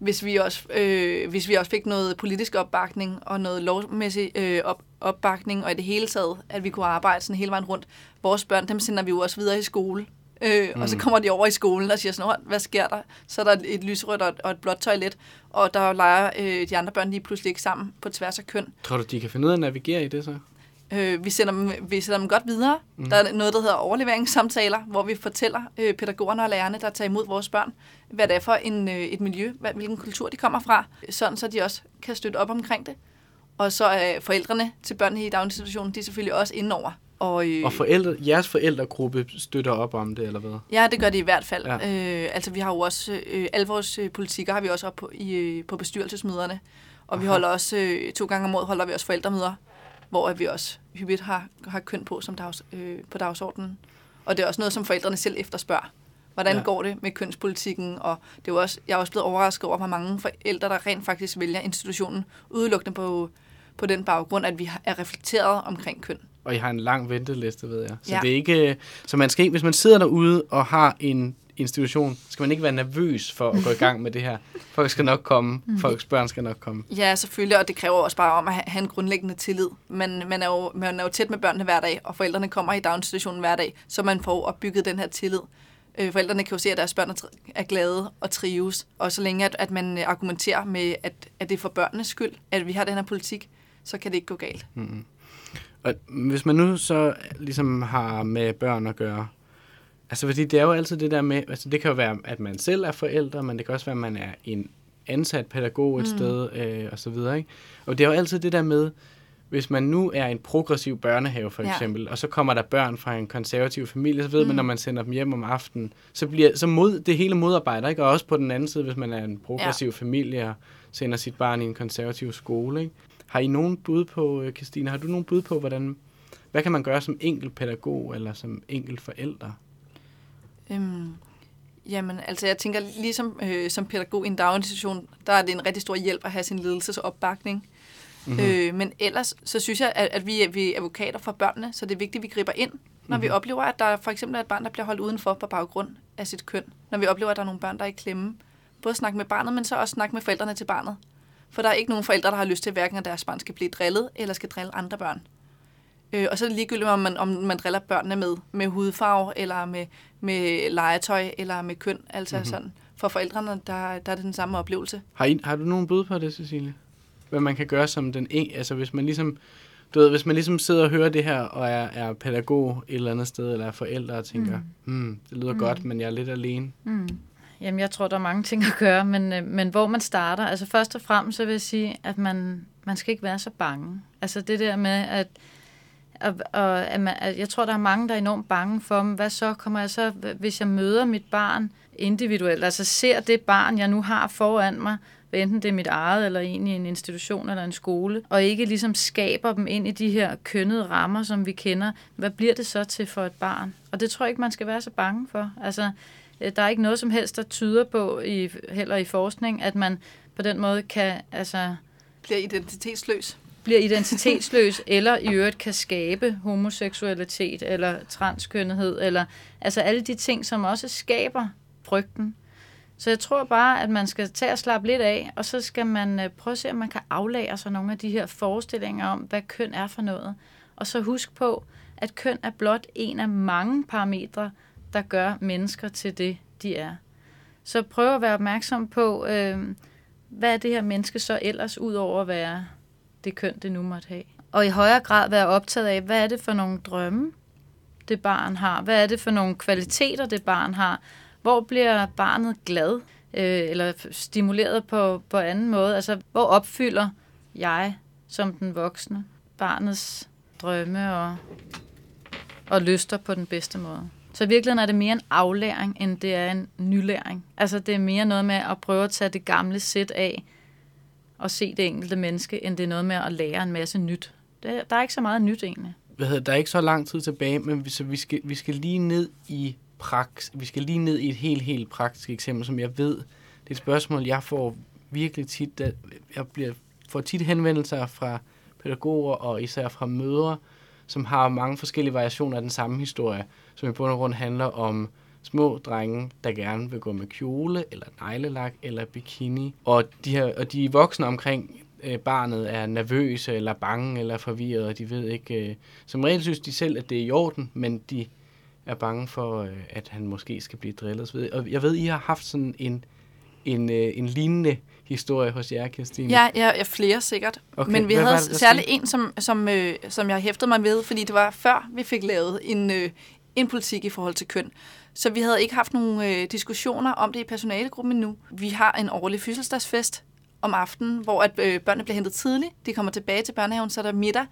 Speaker 6: hvis, vi også, øh, hvis vi også fik noget politisk opbakning og noget lovmæssig øh, op, opbakning, og i det hele taget, at vi kunne arbejde sådan hele vejen rundt. Vores børn, dem sender vi jo også videre i skole. Øh, mm. Og så kommer de over i skolen og siger sådan, hvad sker der? Så er der et lysrødt og, og et blåt toilet, og der leger øh, de andre børn lige pludselig ikke sammen på tværs af køn.
Speaker 4: Tror du, de kan finde ud af at navigere i det så?
Speaker 6: Øh, vi, sender dem, vi sender dem godt videre. Mm. Der er noget, der hedder overleveringssamtaler, hvor vi fortæller øh, pædagogerne og lærerne, der tager imod vores børn, hvad det er for en, øh, et miljø, hvad, hvilken kultur de kommer fra, sådan så de også kan støtte op omkring det. Og så er forældrene til børnene i daginstitutionen, de er selvfølgelig også indenover. Og, øh,
Speaker 4: Og forældre, jeres forældregruppe støtter op om det, eller hvad?
Speaker 6: Ja, det gør det i hvert fald.
Speaker 4: Ja.
Speaker 6: Øh, altså, vi har jo også, øh, alle vores øh, politikker har vi også op på, i, øh, på bestyrelsesmøderne. Og Aha. vi holder også, øh, to gange om året holder vi også forældremøder, hvor vi også hyppigt har, har køn på som dags, øh, på dagsordenen. Og det er også noget, som forældrene selv efterspørger. Hvordan
Speaker 4: Ja.
Speaker 6: går det med kønspolitikken? Og det er jo også, jeg er også blevet overrasket over, hvor mange forældre, der rent faktisk vælger institutionen udelukkende på, på den baggrund, at vi er reflekteret omkring køn.
Speaker 4: Og I har en lang venteliste, ved jeg. Så
Speaker 6: Ja.
Speaker 4: det er ikke... Så man skal hvis man sidder derude og har en institution, skal man ikke være nervøs for at gå i gang med det her. Folk skal nok komme. Folks børn skal nok komme.
Speaker 6: Ja, selvfølgelig, og det kræver også bare om at ha- have en grundlæggende tillid. Man, man, er jo, man er jo tæt med børnene hver dag, og forældrene kommer i daginstitutionen hver dag, så man får opbygget den her tillid. Øh, forældrene kan jo se, at deres børn er er glade og trives, og så længe at, at man øh, argumenterer med, at, at det er for børnenes skyld, at vi har den her politik, så kan det ikke gå galt.
Speaker 4: Mm. Og hvis man nu så ligesom har med børn at gøre, altså fordi det er jo altid det der med, altså det kan jo være, at man selv er forældre, men det kan også være, at man er en ansat pædagog et
Speaker 6: Mm.
Speaker 4: sted, øh, og så videre, ikke? Og det er jo altid det der med, hvis man nu er en progressiv børnehave for eksempel, ja. og så kommer der børn fra en konservativ familie, så ved mm. man, når man sender dem hjem om aftenen, så bliver så mod, det hele modarbejder, ikke? Og også på den anden side, hvis man er en progressiv ja. familie og sender sit barn i en konservativ skole, ikke? Har I nogen bud på, øh, Christine, har du nogen bud på, hvordan, hvad kan man gøre som enkelt pædagog eller som enkelt forældre?
Speaker 6: Øhm, jamen, altså jeg tænker, ligesom øh, som pædagog i en daginstitution, der er det en rigtig stor hjælp at have sin ledelsesopbakning.
Speaker 4: Mhm.
Speaker 6: Mm-hmm. Øh, men ellers, så synes jeg, at, at vi, er, vi er advokater for børnene, så det er vigtigt, at vi griber ind, når mm-hmm. vi
Speaker 4: Mhm.
Speaker 6: oplever, at der for eksempel er et barn, der bliver holdt udenfor på baggrund af sit køn. Når vi oplever, at der er nogle børn, der er i klemme. Både snakke med barnet, men så også snakke med forældrene til barnet. For der er ikke nogen forældre, der har lyst til, hverken at deres barn skal blive drillet, eller skal drille andre børn. Øh, og så er det ligegyldigt, om man, om man driller børnene med, med hudfarve, eller med, med legetøj, eller med køn. Altså
Speaker 4: Mhm.
Speaker 6: mm-hmm. sådan. For forældrene, der, der er det den samme oplevelse.
Speaker 4: Har, I, har du nogen bud på det, Cecilie? Hvad man kan gøre som den en, altså hvis man ligesom, du ved, hvis man ligesom sidder og hører det her, og er, er pædagog et eller andet sted, eller er forældre og tænker, mm. Hmm, det lyder
Speaker 1: Mm.
Speaker 4: mm. godt, men jeg er lidt alene.
Speaker 1: Mm. Jamen, jeg tror, der er mange ting at gøre, men, øh, men hvor man starter, altså først og fremmest, så vil jeg sige, at man, man skal ikke være så bange. Altså det der med, at, og, og, at, man, at jeg tror, der er mange, der er enormt bange for, hvad så kommer jeg så, hvis jeg møder mit barn individuelt, altså ser det barn, jeg nu har foran mig, hvad enten det er mit eget, eller en i en institution eller en skole, og ikke ligesom skaber dem ind i de her kønnede rammer, som vi kender, hvad bliver det så til for et barn? Og det tror jeg ikke, man skal være så bange for. Altså, øh, der er ikke noget som helst, der tyder på, i, heller i forskning, at man på den måde kan, altså,
Speaker 6: Bliver identitetsløs
Speaker 1: bliver identitetsløs, eller i øvrigt kan skabe homoseksualitet, eller transkønnethed, eller altså alle de ting, som også skaber frygten. Så jeg tror bare, at man skal tage og slappe lidt af, og så skal man øh, prøve at se, om man kan aflære sig nogle af de her forestillinger om, hvad køn er for noget. Og så husk på, at køn er blot en af mange parametre, der gør mennesker til det, de er. Så prøv at være opmærksom på, øh, hvad er det her menneske så ellers, ud over at være det køn, det nu måtte have. Og i højere grad være optaget af, hvad er det for nogle drømme, det barn har? Hvad er det for nogle kvaliteter, det barn har? Hvor bliver barnet glad? Øh, eller stimuleret på, på anden måde? Altså, hvor opfylder jeg som den voksne barnets drømme og, og lyster på den bedste måde? Så i virkeligheden er det mere en aflæring, end det er en nylæring. Altså, det er mere noget med at prøve at tage det gamle sæt af, og se det enkelte menneske, end det er noget med at lære en masse nyt. Der er ikke så meget nyt egentlig.
Speaker 4: Hvad hedder, der er ikke så lang tid tilbage, men vi, så vi, skal, vi skal lige ned i praks, vi skal lige ned i et helt, helt praktisk eksempel, som jeg ved, det er et spørgsmål, jeg får virkelig tit, da, jeg bliver, får tit henvendelser fra pædagoger og især fra mødre, som har mange forskellige variationer af den samme historie, som i bund og grund handler om små drenge, der gerne vil gå med kjole, eller neglelak, eller bikini. Og de, her, og de voksne omkring øh, barnet er nervøse, eller bange, eller forvirrede, og de ved ikke... Øh, som regel synes de selv, at det er i orden, men de er bange for, øh, at han måske skal blive drillet. Så videre. Og jeg ved, I har haft sådan en en, øh, en lignende historie hos jer, Kirstine?
Speaker 6: Ja, ja, ja flere sikkert.
Speaker 4: Okay,
Speaker 6: Men vi
Speaker 4: hvad
Speaker 6: havde
Speaker 4: det,
Speaker 6: særligt en, som, som, øh, som jeg hæftede mig ved, fordi det var før vi fik lavet en, øh, en politik i forhold til køn. Så vi havde ikke haft nogen øh, diskussioner om det i personalegruppen endnu. Vi har en årlig fødselsdagsfest om aftenen, hvor at, øh, børnene bliver hentet tidligt. De kommer tilbage til børnehaven, så er der middag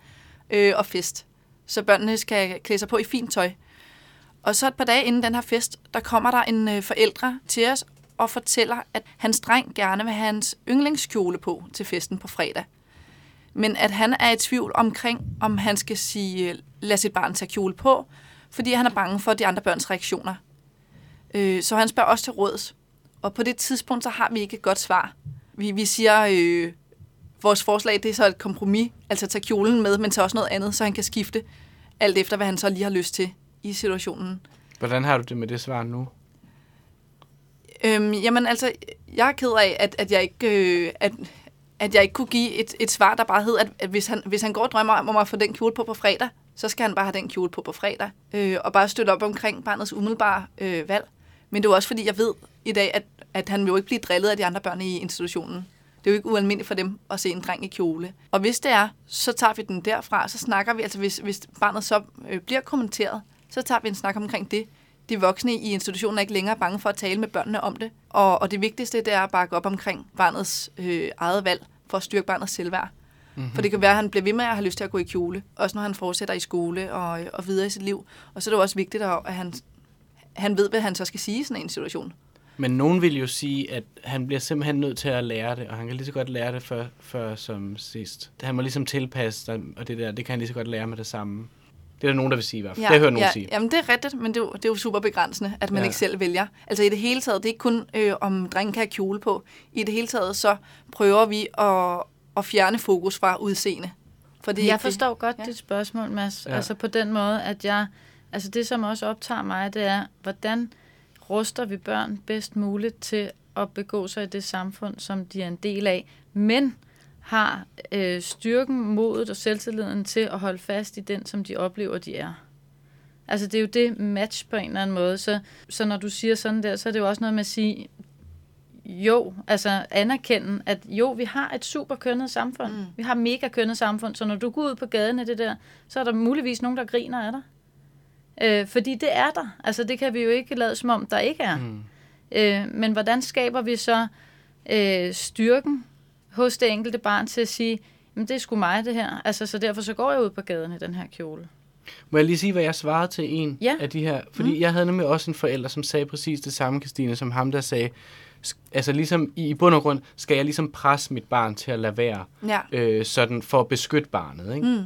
Speaker 6: øh, og fest. Så børnene skal klæde sig på i fint tøj. Og så et par dage inden den her fest, der kommer der en øh, forældre til os og fortæller, at hans dreng gerne vil have hans yndlingskjole på til festen på fredag. Men at han er i tvivl omkring, om han skal sige, øh, lad sit barn tage kjole på, fordi han er bange for de andre børns reaktioner. Øh, så han spørger også til råds. Og på det tidspunkt, så har vi ikke et godt svar. Vi, vi siger, øh, vores forslag det er så et kompromis, altså tage kjolen med, men tage også noget andet, så han kan skifte, alt efter hvad han så lige har lyst til i situationen.
Speaker 4: Hvordan har du det med det svar nu?
Speaker 6: Øhm, jamen altså, jeg er ked af, at, at, jeg ikke, øh, at, at jeg ikke kunne give et, et svar, der bare hed, at, at hvis, han, hvis han går og drømmer om at få den kjole på på fredag, så skal han bare have den kjole på på fredag. Øh, og bare støtte op omkring barnets umiddelbare øh, valg. Men det er også fordi, jeg ved i dag, at, at han vil jo ikke blive drillet af de andre børn i institutionen. Det er jo ikke ualmindeligt for dem at se en dreng i kjole. Og hvis det er, så tager vi den derfra, så snakker vi, altså hvis, hvis barnet så øh, bliver kommenteret, så tager vi en snak omkring det. De voksne i institutionen er ikke længere bange for at tale med børnene om det. Og, og det vigtigste, det er at bakke op omkring barnets øh, eget valg for at styrke barnets selvværd. Mm-hmm. For det kan være, at han bliver ved med at have lyst til at gå i kjole, også når han fortsætter i skole og, og videre i sit liv. Og så er det jo også vigtigt, at han, han ved, hvad han så skal sige i sådan en situation.
Speaker 4: Men nogen vil jo sige, at han bliver simpelthen nødt til at lære det, og han kan lige så godt lære det før, før som sidst. Han må ligesom tilpasse sig, og det der, det kan han lige så godt lære med det samme. Det er der nogen, der vil sige i hvert fald. det har jeg hørt nogen
Speaker 6: ja,
Speaker 4: sige.
Speaker 6: Jamen, det er rigtigt, men det er, jo, det er jo super begrænsende, at man
Speaker 4: Ja.
Speaker 6: ja. ikke selv vælger. Altså i det hele taget, det er ikke kun, øh, om drengen kan have kjole på. I det hele taget, så prøver vi at, at fjerne fokus fra udseende. For det
Speaker 1: jeg forstår godt ja. dit spørgsmål, Mads.
Speaker 6: Ja.
Speaker 1: Ja. Altså på den måde, at jeg... Altså det, som også optager mig, det er, hvordan ruster vi børn bedst muligt til at begå sig i det samfund, som de er en del af, men har øh, styrken, modet og selvtilliden til at holde fast i den, som de oplever, de er. Altså det er jo det match på en eller anden måde. Så, så når du siger sådan der, så er det jo også noget med at sige, jo, altså anerkende, at jo, vi har et super kønnet samfund. Mm. Vi har mega kønnet samfund, så når du går ud på gaden i det der, så er der muligvis nogen, der griner af dig. Øh, fordi det er der. Altså det kan vi jo ikke lade som om, der ikke er. Mm. Øh, men hvordan skaber vi så øh, styrken hos det enkelte barn til at sige, jamen det er sgu mig det her. Altså så derfor så går jeg ud på gaden i den her kjole.
Speaker 4: Må jeg lige sige, hvad jeg svarede til en
Speaker 1: Ja.
Speaker 4: af de her? Fordi mm. jeg havde nemlig også en forælder, som sagde præcis det samme, Christine, som ham, der sagde, altså ligesom i, i bund og grund, skal jeg ligesom presse mit barn til at lade være,
Speaker 6: Ja.
Speaker 4: øh, sådan for at beskytte barnet, ikke?
Speaker 6: Mm.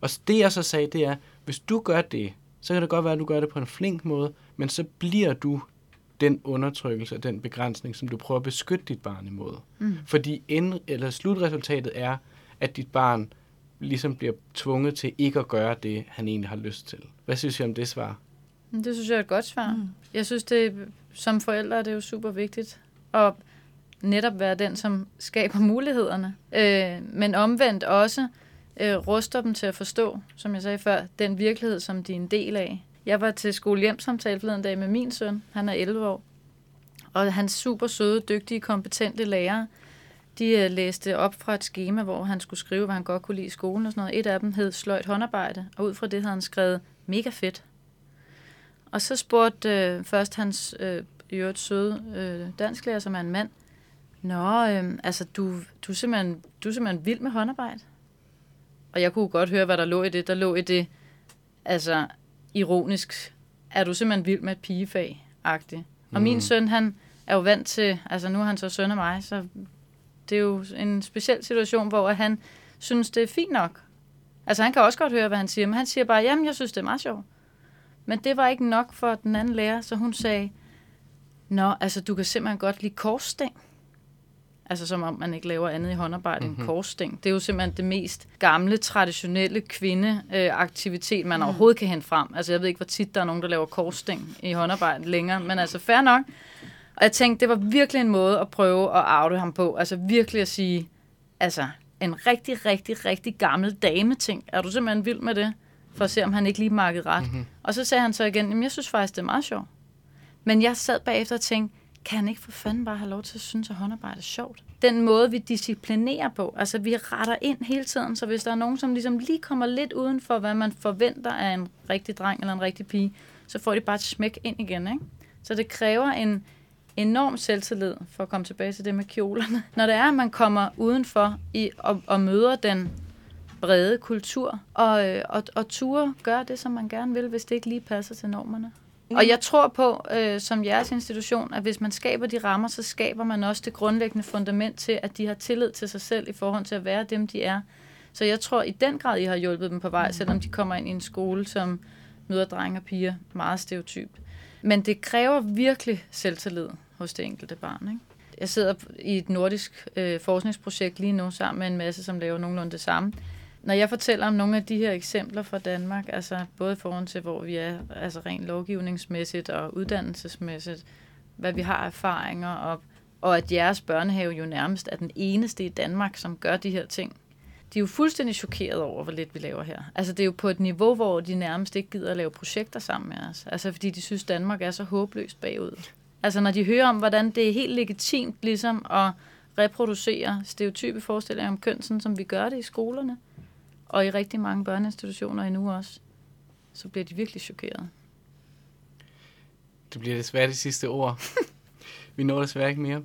Speaker 4: Og det jeg så sagde, det er, hvis du gør det, så kan det godt være, at du gør det på en flink måde, men så bliver du den undertrykkelse og den begrænsning, som du prøver at beskytte dit barn imod.
Speaker 1: Mm.
Speaker 4: Fordi end, eller slutresultatet er, at dit barn ligesom bliver tvunget til ikke at gøre det, han egentlig har lyst til. Hvad synes I om det svar?
Speaker 1: Det synes jeg er et godt svar. Mm. Jeg synes, det som forældre er det jo super vigtigt at netop være den, som skaber mulighederne. Øh, men omvendt også øh, Øh, ruster dem til at forstå, som jeg sagde før, den virkelighed, som de er en del af. Jeg var til skolehjemsamtale forleden dag med min søn. Han er 11 år. Og hans super søde, dygtige, kompetente lærere, de øh, læste op fra et schema, hvor han skulle skrive, hvad han godt kunne lide i skolen og sådan noget. Et af dem hed sløjt håndarbejde, og ud fra det havde han skrevet mega fedt. Og så spurgte øh, først hans øh, i øvrigt søde øh, dansklærer, som er en mand, Nå, øh, altså du, du, er simpelthen, du er simpelthen vild med håndarbejde. Og jeg kunne godt høre, hvad der lå i det. Der lå i det, altså ironisk, er du simpelthen vild med et pigefag-agtigt. Og
Speaker 4: Mm.
Speaker 1: min søn, han er jo vant til, altså nu er han så søn af mig, så det er jo en speciel situation, hvor han synes, det er fint nok. Altså han kan også godt høre, hvad han siger, men han siger bare, jamen jeg synes, det er meget sjovt. Men det var ikke nok for den anden lærer, så hun sagde, Nå, altså du kan simpelthen godt lide korsstæng. Altså som om man ikke laver andet i håndarbejde mm-hmm. end korsstæng. Det er jo simpelthen det mest gamle, traditionelle kvindeaktivitet, man
Speaker 6: Mm.
Speaker 1: overhovedet kan hente frem. Altså jeg ved ikke, hvor tit der er nogen, der laver korsstæng i håndarbejde længere, men altså fair nok. Og jeg tænkte, det var virkelig en måde at prøve at oute ham på. Altså virkelig at sige, altså en rigtig, rigtig, rigtig gammel dame-ting. Er du simpelthen vild med det? For at se, om han ikke lige markede ret. Mm-hmm. Og så sagde han så igen, jamen jeg synes faktisk, det er meget sjovt. Men jeg sad bagefter og tænkte, kan han ikke for fanden bare have lov til at synes, at håndarbejde er sjovt? Den måde, vi disciplinerer på, altså vi retter ind hele tiden, så hvis der er nogen, som ligesom lige kommer lidt uden for, hvad man forventer af en rigtig dreng eller en rigtig pige, så får de bare et smæk ind igen, ikke? Så det kræver en enorm selvtillid, for at komme tilbage til det med kjolerne. Når det er, at man kommer udenfor i, og, og møder den brede kultur, og, øh, og, og ture gøre det, som man gerne vil, hvis det ikke lige passer til normerne. Mm. Og jeg tror på, øh, som jeres institution, at hvis man skaber de rammer, så skaber man også det grundlæggende fundament til, at de har tillid til sig selv i forhold til at være dem, de er. Så jeg tror i den grad, I har hjulpet dem på vej, selvom de kommer ind i en skole, som møder drenge og piger meget stereotyp. Men det kræver virkelig selvtillid hos det enkelte barn. Ikke? Jeg sidder i et nordisk øh, forskningsprojekt lige nu sammen med en masse, som laver nogenlunde det samme. Når jeg fortæller om nogle af de her eksempler fra Danmark, altså både i forhold til, hvor vi er altså rent lovgivningsmæssigt og uddannelsesmæssigt, hvad vi har erfaringer, og, og at jeres børnehave jo nærmest er den eneste i Danmark, som gør de her ting. De er jo fuldstændig chokeret over, hvor lidt vi laver her. Altså det er jo på et niveau, hvor de nærmest ikke gider at lave projekter sammen med os. Altså fordi de synes, Danmark er så håbløst bagud. Altså når de hører om, hvordan det er helt legitimt ligesom at reproducere stereotype forestillinger om køn, sådan som vi gør det i skolerne, og i rigtig mange børneinstitutioner endnu også, så bliver de virkelig chokeret.
Speaker 4: Det bliver desværre det sidste ord. Vi når desværre ikke mere.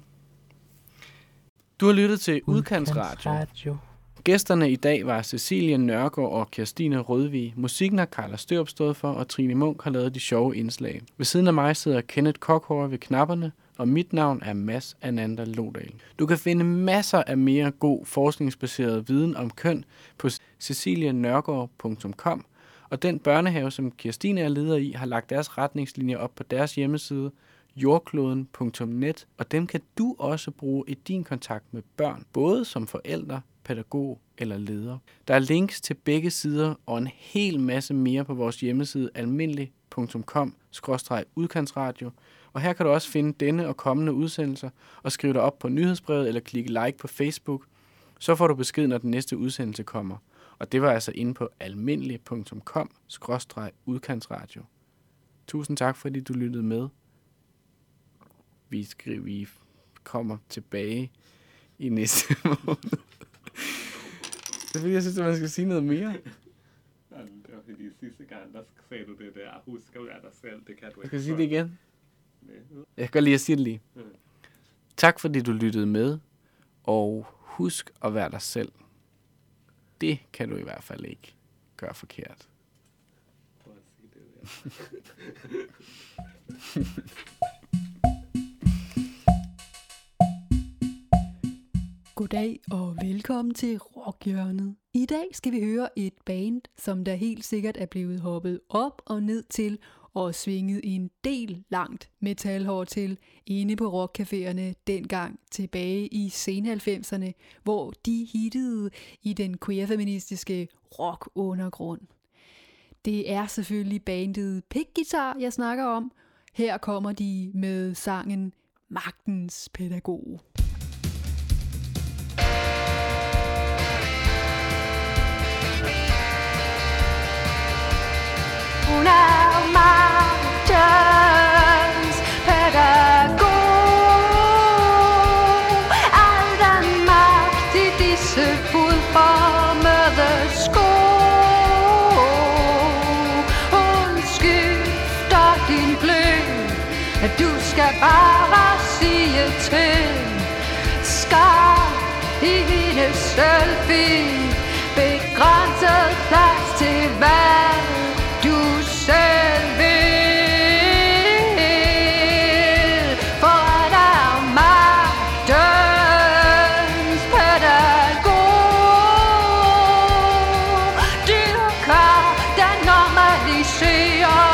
Speaker 4: Du har lyttet til Udkantsradio.
Speaker 2: Radio.
Speaker 4: Gæsterne i dag var Cecilie Nørgaard og Kirstine Rødvig. Musikken har Carla Størup stået for, og Trine Munk har lavet de sjove indslag. Ved siden af mig sidder Kenneth Kokhor ved knapperne, og mit navn er Mads Ananda Lodal. Du kan finde masser af mere god forskningsbaseret viden om køn på cecilianørgaard.com, og den børnehave, som Kirstine er leder i, har lagt deres retningslinjer op på deres hjemmeside, jordkloden.net, og dem kan du også bruge i din kontakt med børn, både som forældre, pædagog eller leder. Der er links til begge sider og en hel masse mere på vores hjemmeside almindelig.com-udkantsradio, og her kan du også finde denne og kommende udsendelser og skrive dig op på nyhedsbrevet eller klikke like på Facebook. Så får du besked, når den næste udsendelse kommer. Og det var altså inde på almindelig.com-udkantsradio. Tusind tak, fordi du lyttede med. Vi, skriver, vi kommer tilbage i næste måned. Det er fordi, jeg synes, at man skal sige noget mere.
Speaker 3: Det var fordi sidste gang, der sagde du det der, husk at være dig selv, det kan du
Speaker 4: Jeg
Speaker 3: ikke.
Speaker 4: kan sige det igen. Jeg kan godt lide at sige det lige.
Speaker 3: Mm.
Speaker 4: Tak fordi du lyttede med, og husk at være dig selv. Det kan du i hvert fald ikke gøre forkert.
Speaker 12: Goddag og velkommen til Rockhjørnet. I dag skal vi høre et band, som der helt sikkert er blevet hoppet op og ned til og svinget en del langt metalhår til inde på rockcaféerne dengang tilbage i sen 90'erne, hvor de hittede i den queer-feministiske rock-undergrund. Det er selvfølgelig bandet Pig Guitar, jeg snakker om. Her kommer de med sangen Magtens Pædagog.
Speaker 10: Una, skal bare sige til. Skar i hendes selfie, begrænset plads til hvad du selv vil. For han er magtens pædagog. Dyrker den normaliserer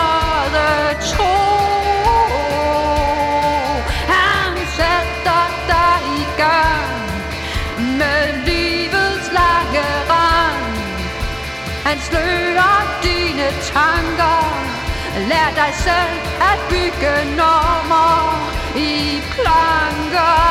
Speaker 10: Dig selv at bygge normer i planker